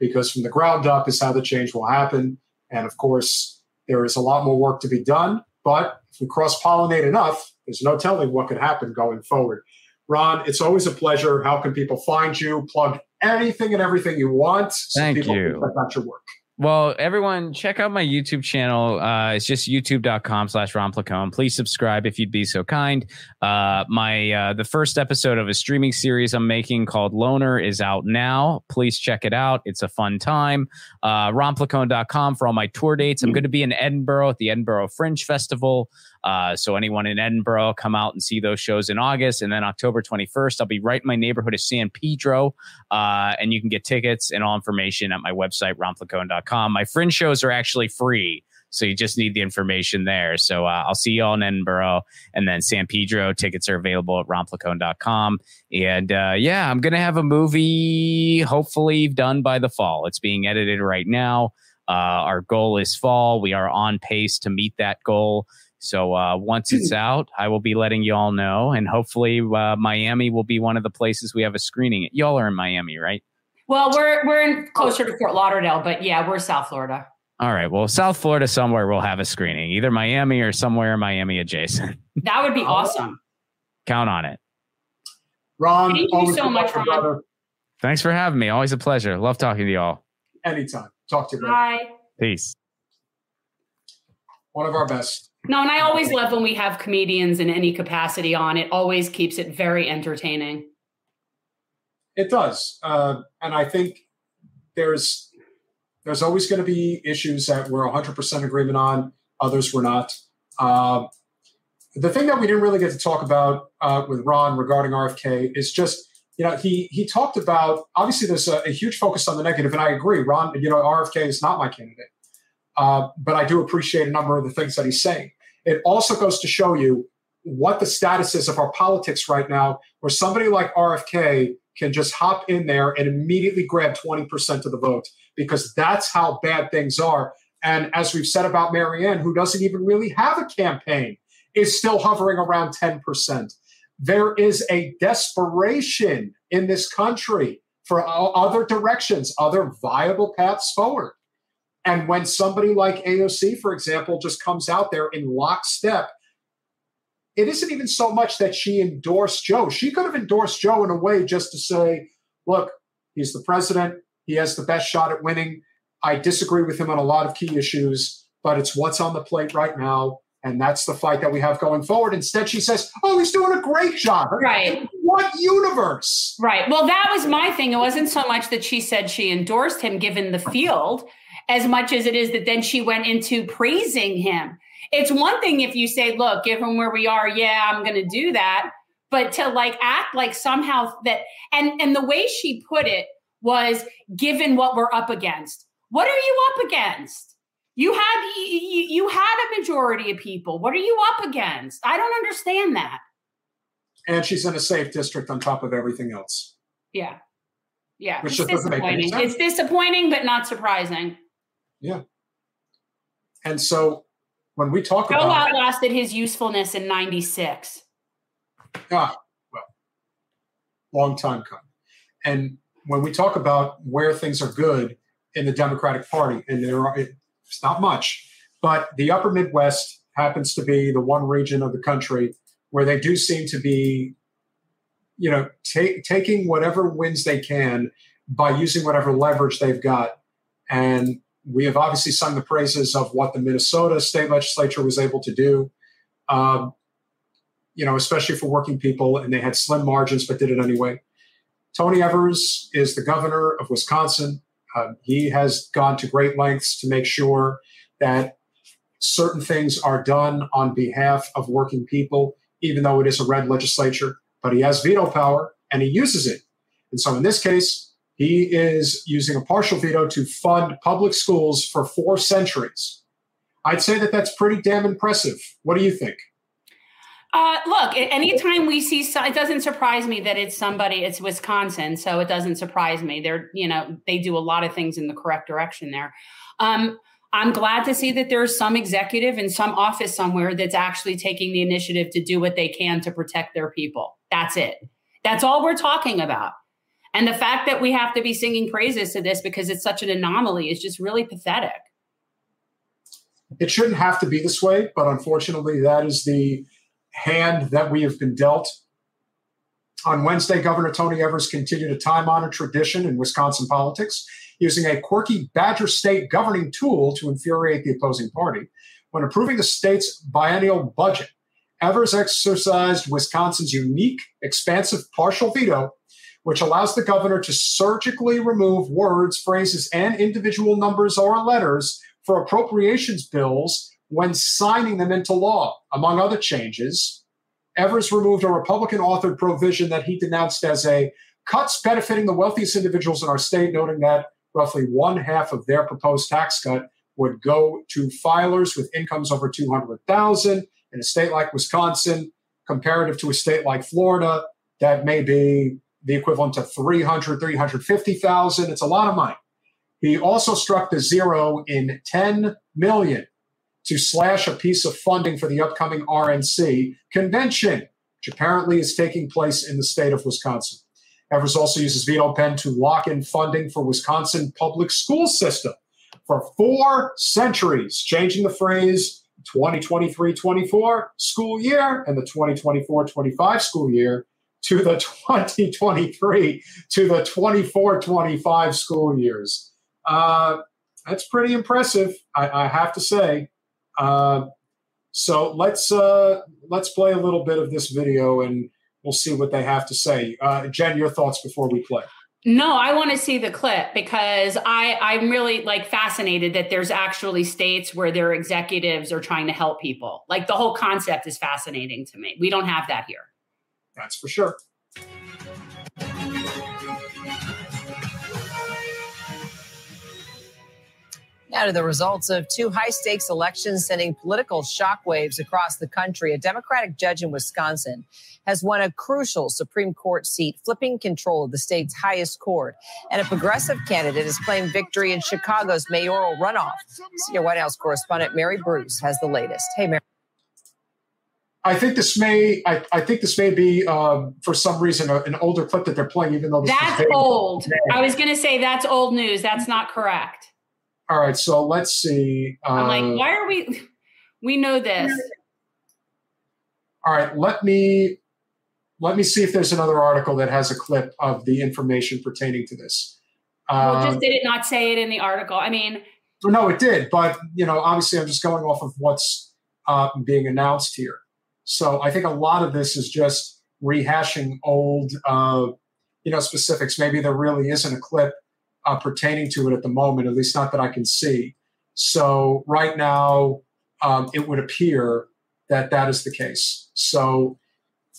Because from the ground up is how the change will happen. And of course, there is a lot more work to be done. But if we cross pollinate enough, there's no telling what could happen going forward. Ron, it's always a pleasure. How can people find you? Plug anything and everything you want so Thank people you. can check out your work. Well, everyone, check out my YouTube channel. Uh, it's just youtube.com slash Ron Placone. Please subscribe if you'd be so kind. Uh, my uh, The first episode of a streaming series I'm making called Loner is out now. Please check it out. It's a fun time. Uh, RonPlacone.com for all my tour dates. I'm going to be in Edinburgh at the Edinburgh Fringe Festival. Uh, so anyone in Edinburgh, come out and see those shows in August. And then October 21st, I'll be right in my neighborhood of San Pedro. Uh, and you can get tickets and all information at my website, ronplacone.com. My fringe shows are actually free. So you just need the information there. So uh, I'll see you all in Edinburgh and then San Pedro. Tickets are available at ronplacone.com. And uh, yeah, I'm going to have a movie hopefully done by the fall. It's being edited right now. Uh, our goal is fall. We are on pace to meet that goal. So uh, once it's out, I will be letting you all know, and hopefully uh, Miami will be one of the places we have a screening. Y'all are in Miami, right? Well, we're we're in closer to Fort Lauderdale, but yeah, we're South Florida. All right. Well, South Florida somewhere we'll have a screening, either Miami or somewhere Miami adjacent. That would be awesome. Count on it. Ron, Thank you so much, pleasure, Ron. brother. Thanks for having me. Always a pleasure. Love talking to y'all. Anytime. Talk to you. brother. Bye. Peace. One of our best. No, and I always love when we have comedians in any capacity on. It always keeps it very entertaining. It does, uh, and I think there's there's always going to be issues that we're 100% agreement on. Others we're not. Uh, the thing that we didn't really get to talk about uh, with Ron regarding RFK is just you know he he talked about obviously there's a, a huge focus on the negative, and I agree. Ron, you know RFK is not my candidate, uh, but I do appreciate a number of the things that he's saying. It also goes to show you what the status is of our politics right now, where somebody like RFK can just hop in there and immediately grab 20% of the vote because that's how bad things are. And as we've said about Marianne, who doesn't even really have a campaign, is still hovering around 10%. There is a desperation in this country for other directions, other viable paths forward. And when somebody like AOC, for example, just comes out there in lockstep, it isn't even so much that she endorsed Joe. She could have endorsed Joe in a way just to say, look, he's the president. He has the best shot at winning. I disagree with him on a lot of key issues, but it's what's on the plate right now. And that's the fight that we have going forward. Instead, she says, oh, he's doing a great job. Right. What universe? Right. Well, that was my thing. It wasn't so much that she said she endorsed him given the field, as much as it is that then she went into praising him. It's one thing if you say, look, given where we are, yeah, I'm going to do that. But to like act like somehow that, and, and the way she put it was given what we're up against. What are you up against? You had you, you had a majority of people. What are you up against? I don't understand that. And she's in a safe district on top of everything else. Yeah. Yeah. Which it's just doesn't make any disappointing. It's disappointing, but not surprising. Yeah. And so when we talk Joe about outlasted his usefulness in 96. Ah, well, long time coming. And when we talk about where things are good in the Democratic Party, and there are it's not much, but the Upper Midwest happens to be the one region of the country where they do seem to be, you know, ta- taking whatever wins they can by using whatever leverage they've got. And we have obviously sung the praises of what the Minnesota state legislature was able to do. Um, you know, especially for working people, and they had slim margins, but did it anyway. Tony Evers is the governor of Wisconsin. Um, he has gone to great lengths to make sure that certain things are done on behalf of working people, even though it is a red legislature. But he has veto power and he uses it. And so in this case, he is using a partial veto to fund public schools for four centuries. I'd say that that's pretty damn impressive. What do you think? Uh, look, anytime we see, it doesn't surprise me that it's somebody. It's Wisconsin, so it doesn't surprise me. They're, you know, they do a lot of things in the correct direction there. Um, I'm glad to see that there's some executive in some office somewhere that's actually taking the initiative to do what they can to protect their people. That's it. That's all we're talking about. And the fact that we have to be singing praises to this because it's such an anomaly is just really pathetic. It shouldn't have to be this way, but unfortunately, that is the hand that we have been dealt. On Wednesday, Governor Tony Evers continued a time honored tradition in Wisconsin politics. using a quirky Badger State governing tool to infuriate the opposing party. When approving the state's biennial budget, Evers exercised Wisconsin's unique, expansive partial veto, which allows the governor to surgically remove words, phrases, and individual numbers or letters for appropriations bills when signing them into law. Among other changes, Evers removed a Republican authored provision that he denounced as a cuts benefiting the wealthiest individuals in our state, noting that roughly one half of their proposed tax cut would go to filers with incomes over 200,000 in a state like Wisconsin, comparative to a state like Florida that may be the equivalent to 300, 350,000. It's a lot of money. He also struck the zero in 10 million to slash a piece of funding for the upcoming RNC convention, which apparently is taking place in the state of Wisconsin. Evers also uses veto pen to lock in funding for Wisconsin public school system for four centuries, changing the phrase 2023-24 school year and the 2024-25 school year to the 2023 to the 24-25 school years. Uh, that's pretty impressive, I, I have to say. Uh, so let's uh, let's play a little bit of this video and we'll see what they have to say. Uh, Jen, your thoughts before we play. No, I want to see the clip because I I'm really like fascinated that there's actually states where their executives are trying to help people. Like the whole concept is fascinating to me. We don't have that here. That's for sure. Now to the results of two high stakes elections sending political shockwaves across the country. A Democratic judge in Wisconsin has won a crucial Supreme Court seat, flipping control of the state's highest court. And a progressive candidate is claimed victory in Chicago's mayoral runoff. Senior White House correspondent Mary Bruce has the latest. Hey, Mary. I think this may. I, I think this may be um, for some reason a, an older clip that they're playing, even though that's old. I was going to say that's old news. That's not correct. All right, so let's see. Uh, I'm like, uh, why are we? We know this. All right, let me let me see if there's another article that has a clip of the information pertaining to this. well, just um, did it not say it in the article? I mean, no, it did, but you know, obviously, I'm just going off of what's uh, being announced here. So I think a lot of this is just rehashing old, uh, you know, specifics. Maybe there really isn't a clip uh, pertaining to it at the moment, at least not that I can see. So right now, um, it would appear that that is the case. So,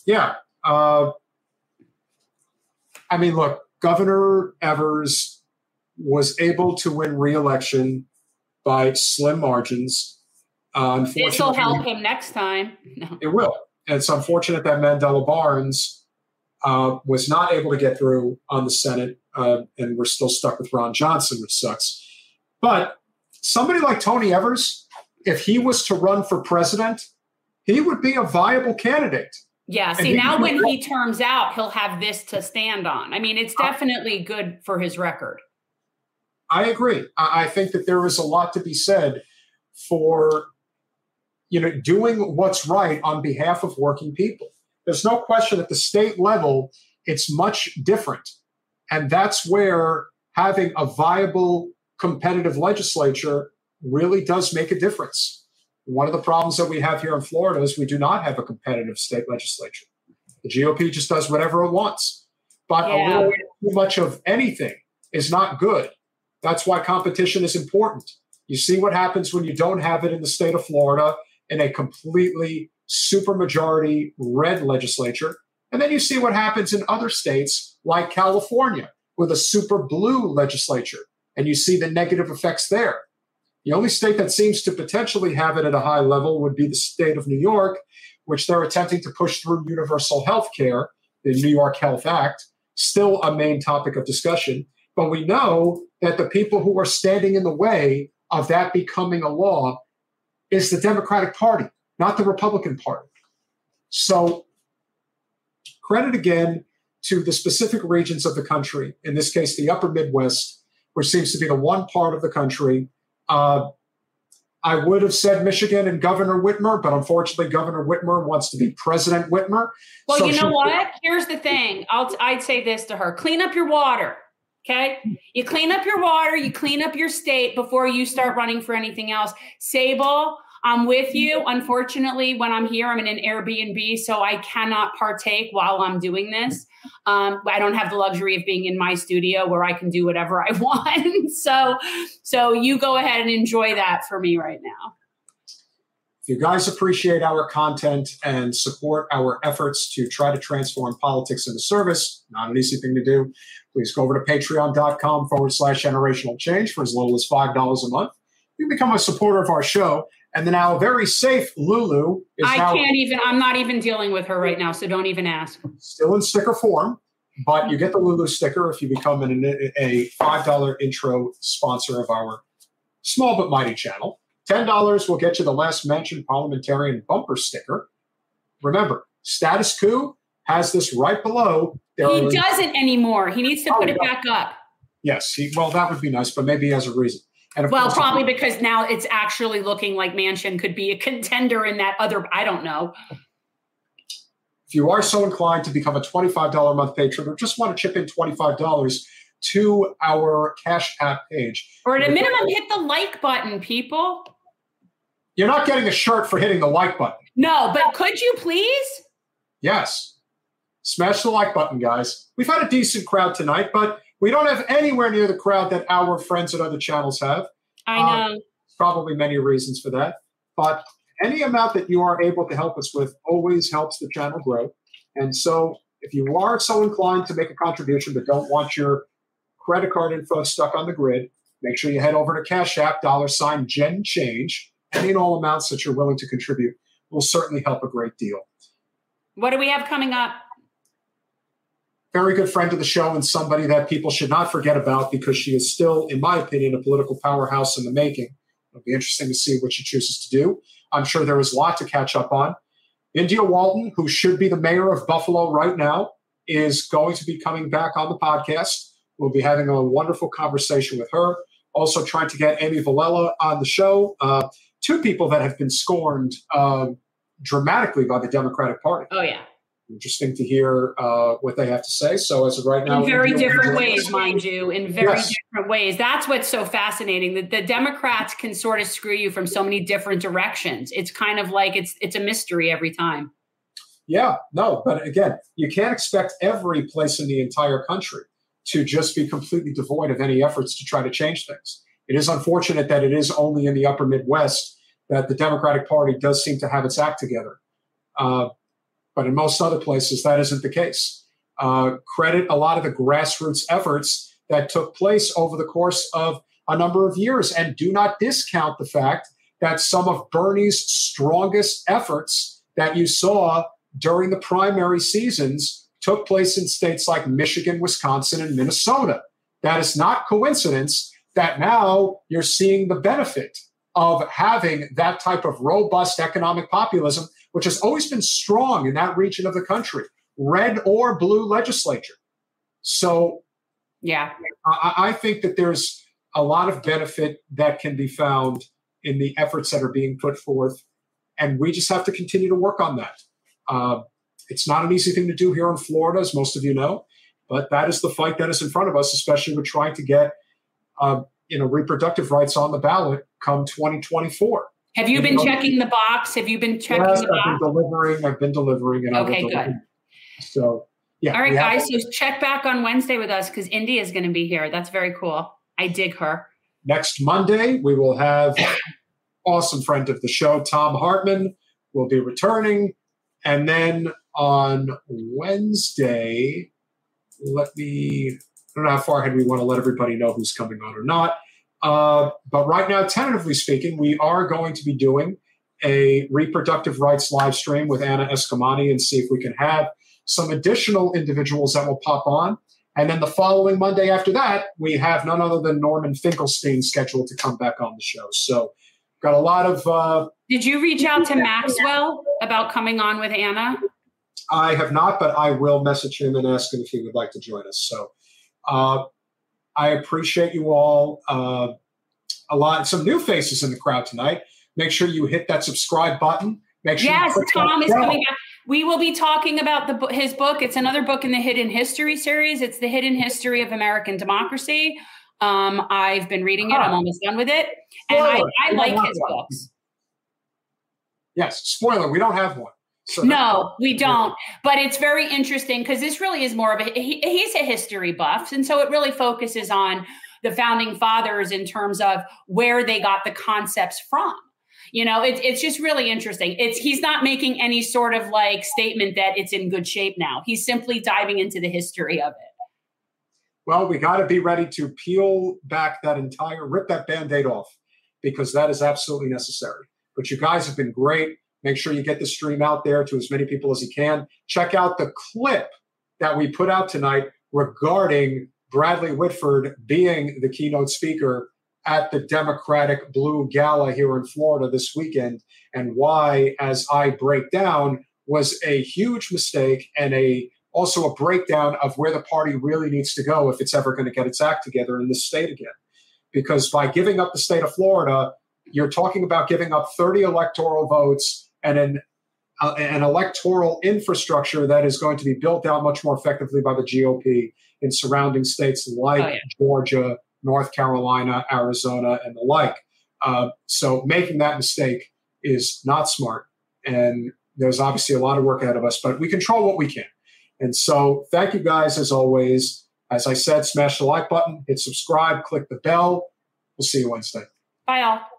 yeah. Uh, I mean, look, Governor Evers was able to win re-election by slim margins. Uh, this will help him next time. No. It will. It's unfortunate that Mandela Barnes uh, was not able to get through on the Senate uh, and we're still stuck with Ron Johnson, which sucks. But somebody like Tony Evers, if he was to run for president, he would be a viable candidate. Yeah. See, now when he turns out, he'll have this to stand on. I mean, it's definitely good for his record. I agree. I think that there is a lot to be said for you know doing what's right on behalf of working people. There's no question at the state level, it's much different. And that's where having a viable competitive legislature really does make a difference. One of the problems that we have here in Florida is we do not have a competitive state legislature. The GOP just does whatever it wants. But yeah. a little too much of anything is not good. That's why competition is important. You see what happens when you don't have it in the state of Florida in a completely supermajority red legislature. And then you see what happens in other states like California with a super blue legislature, and you see the negative effects there. The only state that seems to potentially have it at a high level would be the state of New York, which they're attempting to push through universal health care, the New York Health Act, still a main topic of discussion. But we know that the people who are standing in the way of that becoming a law is the Democratic Party, not the Republican Party. So credit again to the specific regions of the country, in this case, the upper Midwest, which seems to be the one part of the country. Uh, I would have said Michigan and Governor Whitmer, but unfortunately, Governor Whitmer wants to be President Whitmer. Well, so you know what? Here's the thing. I'll I'd say this to her: clean up your water. Okay. You clean up your water, you clean up your state before you start running for anything else. Sable, I'm with you. Unfortunately, when I'm here, I'm in an Airbnb, so I cannot partake while I'm doing this. Um, I don't have the luxury of being in my studio where I can do whatever I want. so, so you go ahead and enjoy that for me right now. If you guys appreciate our content and support our efforts to try to transform politics into service, not an easy thing to do, please go over to patreon.com forward slash generational change for as little as $5 a month. You can become a supporter of our show and then now very safe Lulu is I can't even, I'm not even dealing with her right now, so don't even ask. Still in sticker form, but you get the Lulu sticker if you become an, a $5 intro sponsor of our small but mighty channel. $10 will get you the last mentioned parliamentarian bumper sticker. Remember, Status Coup has this right below. He doesn't anymore. He needs to oh, put it back up. Yes. He, well, that would be nice, but maybe he has a reason. And well, probably because now it's actually looking like Manchin could be a contender in that other. I don't know. If you are so inclined to become a $25 a month patron or just want to chip in $25 to our Cash App page, or at a minimum, hit the like button, people. You're not getting a shirt for hitting the like button. No, but could you please? Yes. Smash the like button, guys. We've had a decent crowd tonight, but we don't have anywhere near the crowd that our friends at other channels have. I um, know. Um, probably many reasons for that. But any amount that you are able to help us with always helps the channel grow. And so if you are so inclined to make a contribution but don't want your credit card info stuck on the grid, make sure you head over to Cash App, dollar sign Gen Change. Any and all amounts that you're willing to contribute will certainly help a great deal. What do we have coming up? Very good friend of the show and somebody that people should not forget about because she is still, in my opinion, a political powerhouse in the making. It'll be interesting to see what she chooses to do. I'm sure there is a lot to catch up on. India Walton, who should be the mayor of Buffalo right now, is going to be coming back on the podcast. We'll be having a wonderful conversation with her. Also, trying to get Amy Vilela on the show. Uh, two people that have been scorned uh, dramatically by the Democratic Party. Oh, yeah interesting to hear uh, what they have to say. So as of right now, in very different ways, mind you, in very yes. different ways. That's what's so fascinating. That the Democrats can sort of screw you from so many different directions. It's kind of like it's it's a mystery every time. Yeah, no, but again, you can't expect every place in the entire country to just be completely devoid of any efforts to try to change things. It is unfortunate that it is only in the upper Midwest that the Democratic Party does seem to have its act together. Uh, but in most other places, that isn't the case. Uh, credit a lot of the grassroots efforts that took place over the course of a number of years. And do not discount the fact that some of Bernie's strongest efforts that you saw during the primary seasons took place in states like Michigan, Wisconsin, and Minnesota. That is not coincidence that now you're seeing the benefit of having that type of robust economic populism which has always been strong in that region of the country, red or blue legislature. So, yeah, I, I think that there's a lot of benefit that can be found in the efforts that are being put forth. And we just have to continue to work on that. Uh, it's not an easy thing to do here in Florida, as most of you know, but that is the fight that is in front of us, especially with trying to get uh, you know reproductive rights on the ballot come 2024. Have you been checking the box? Have you been checking yes, the box? I've been delivering. I've been delivering. And okay, good. So, yeah. All right, guys. So check back on Wednesday with us because India is going to be here. That's very cool. I dig her. Next Monday, we will have awesome friend of the show, Thom Hartmann, will be returning. And then on Wednesday, let me, I don't know how far ahead we want to let everybody know who's coming on or not. Uh, but right now, tentatively speaking, we are going to be doing a reproductive rights live stream with Anna Eskamani and see if we can have some additional individuals that will pop on. And then the following Monday after that, we have none other than Norman Finkelstein scheduled to come back on the show. So, got a lot of. Uh, Did you reach out to Maxwell about coming on with Anna? I have not, but I will message him and ask him if he would like to join us. So, uh, I appreciate you all uh, a lot. Some new faces in the crowd tonight. Make sure you hit that subscribe button. Make sure yes, Tom is coming back. We will be talking about the his book. It's another book in the Hidden History series. It's the Hidden History of American Democracy. Um, I've been reading it. I'm almost done with it, and I, I like his books. Yes, spoiler. We don't have one. So no, we don't. But it's very interesting because this really is more of a he, he's a history buff, and so it really focuses on the founding fathers in terms of where they got the concepts from. You know, it's it's just really interesting. It's he's not making any sort of like statement that it's in good shape now. He's simply diving into the history of it. Well, we got to be ready to peel back that entire, rip that band aid off because that is absolutely necessary. But you guys have been great. Make sure you get the stream out there to as many people as you can. Check out the clip that we put out tonight regarding Bradley Whitford being the keynote speaker at the Democratic Blue Gala here in Florida this weekend, and why, as I break down, was a huge mistake and a also a breakdown of where the party really needs to go if it's ever going to get its act together in this state again. Because by giving up the state of Florida, you're talking about giving up 30 electoral votes and an uh, an electoral infrastructure that is going to be built out much more effectively by the GOP in surrounding states like oh, yeah. Georgia, North Carolina, Arizona, and the like. Uh, so making that mistake is not smart. And there's obviously a lot of work ahead of us, but we control what we can. And so thank you guys as always. As I said, smash the like button, hit subscribe, click the bell. We'll see you Wednesday. Bye, all.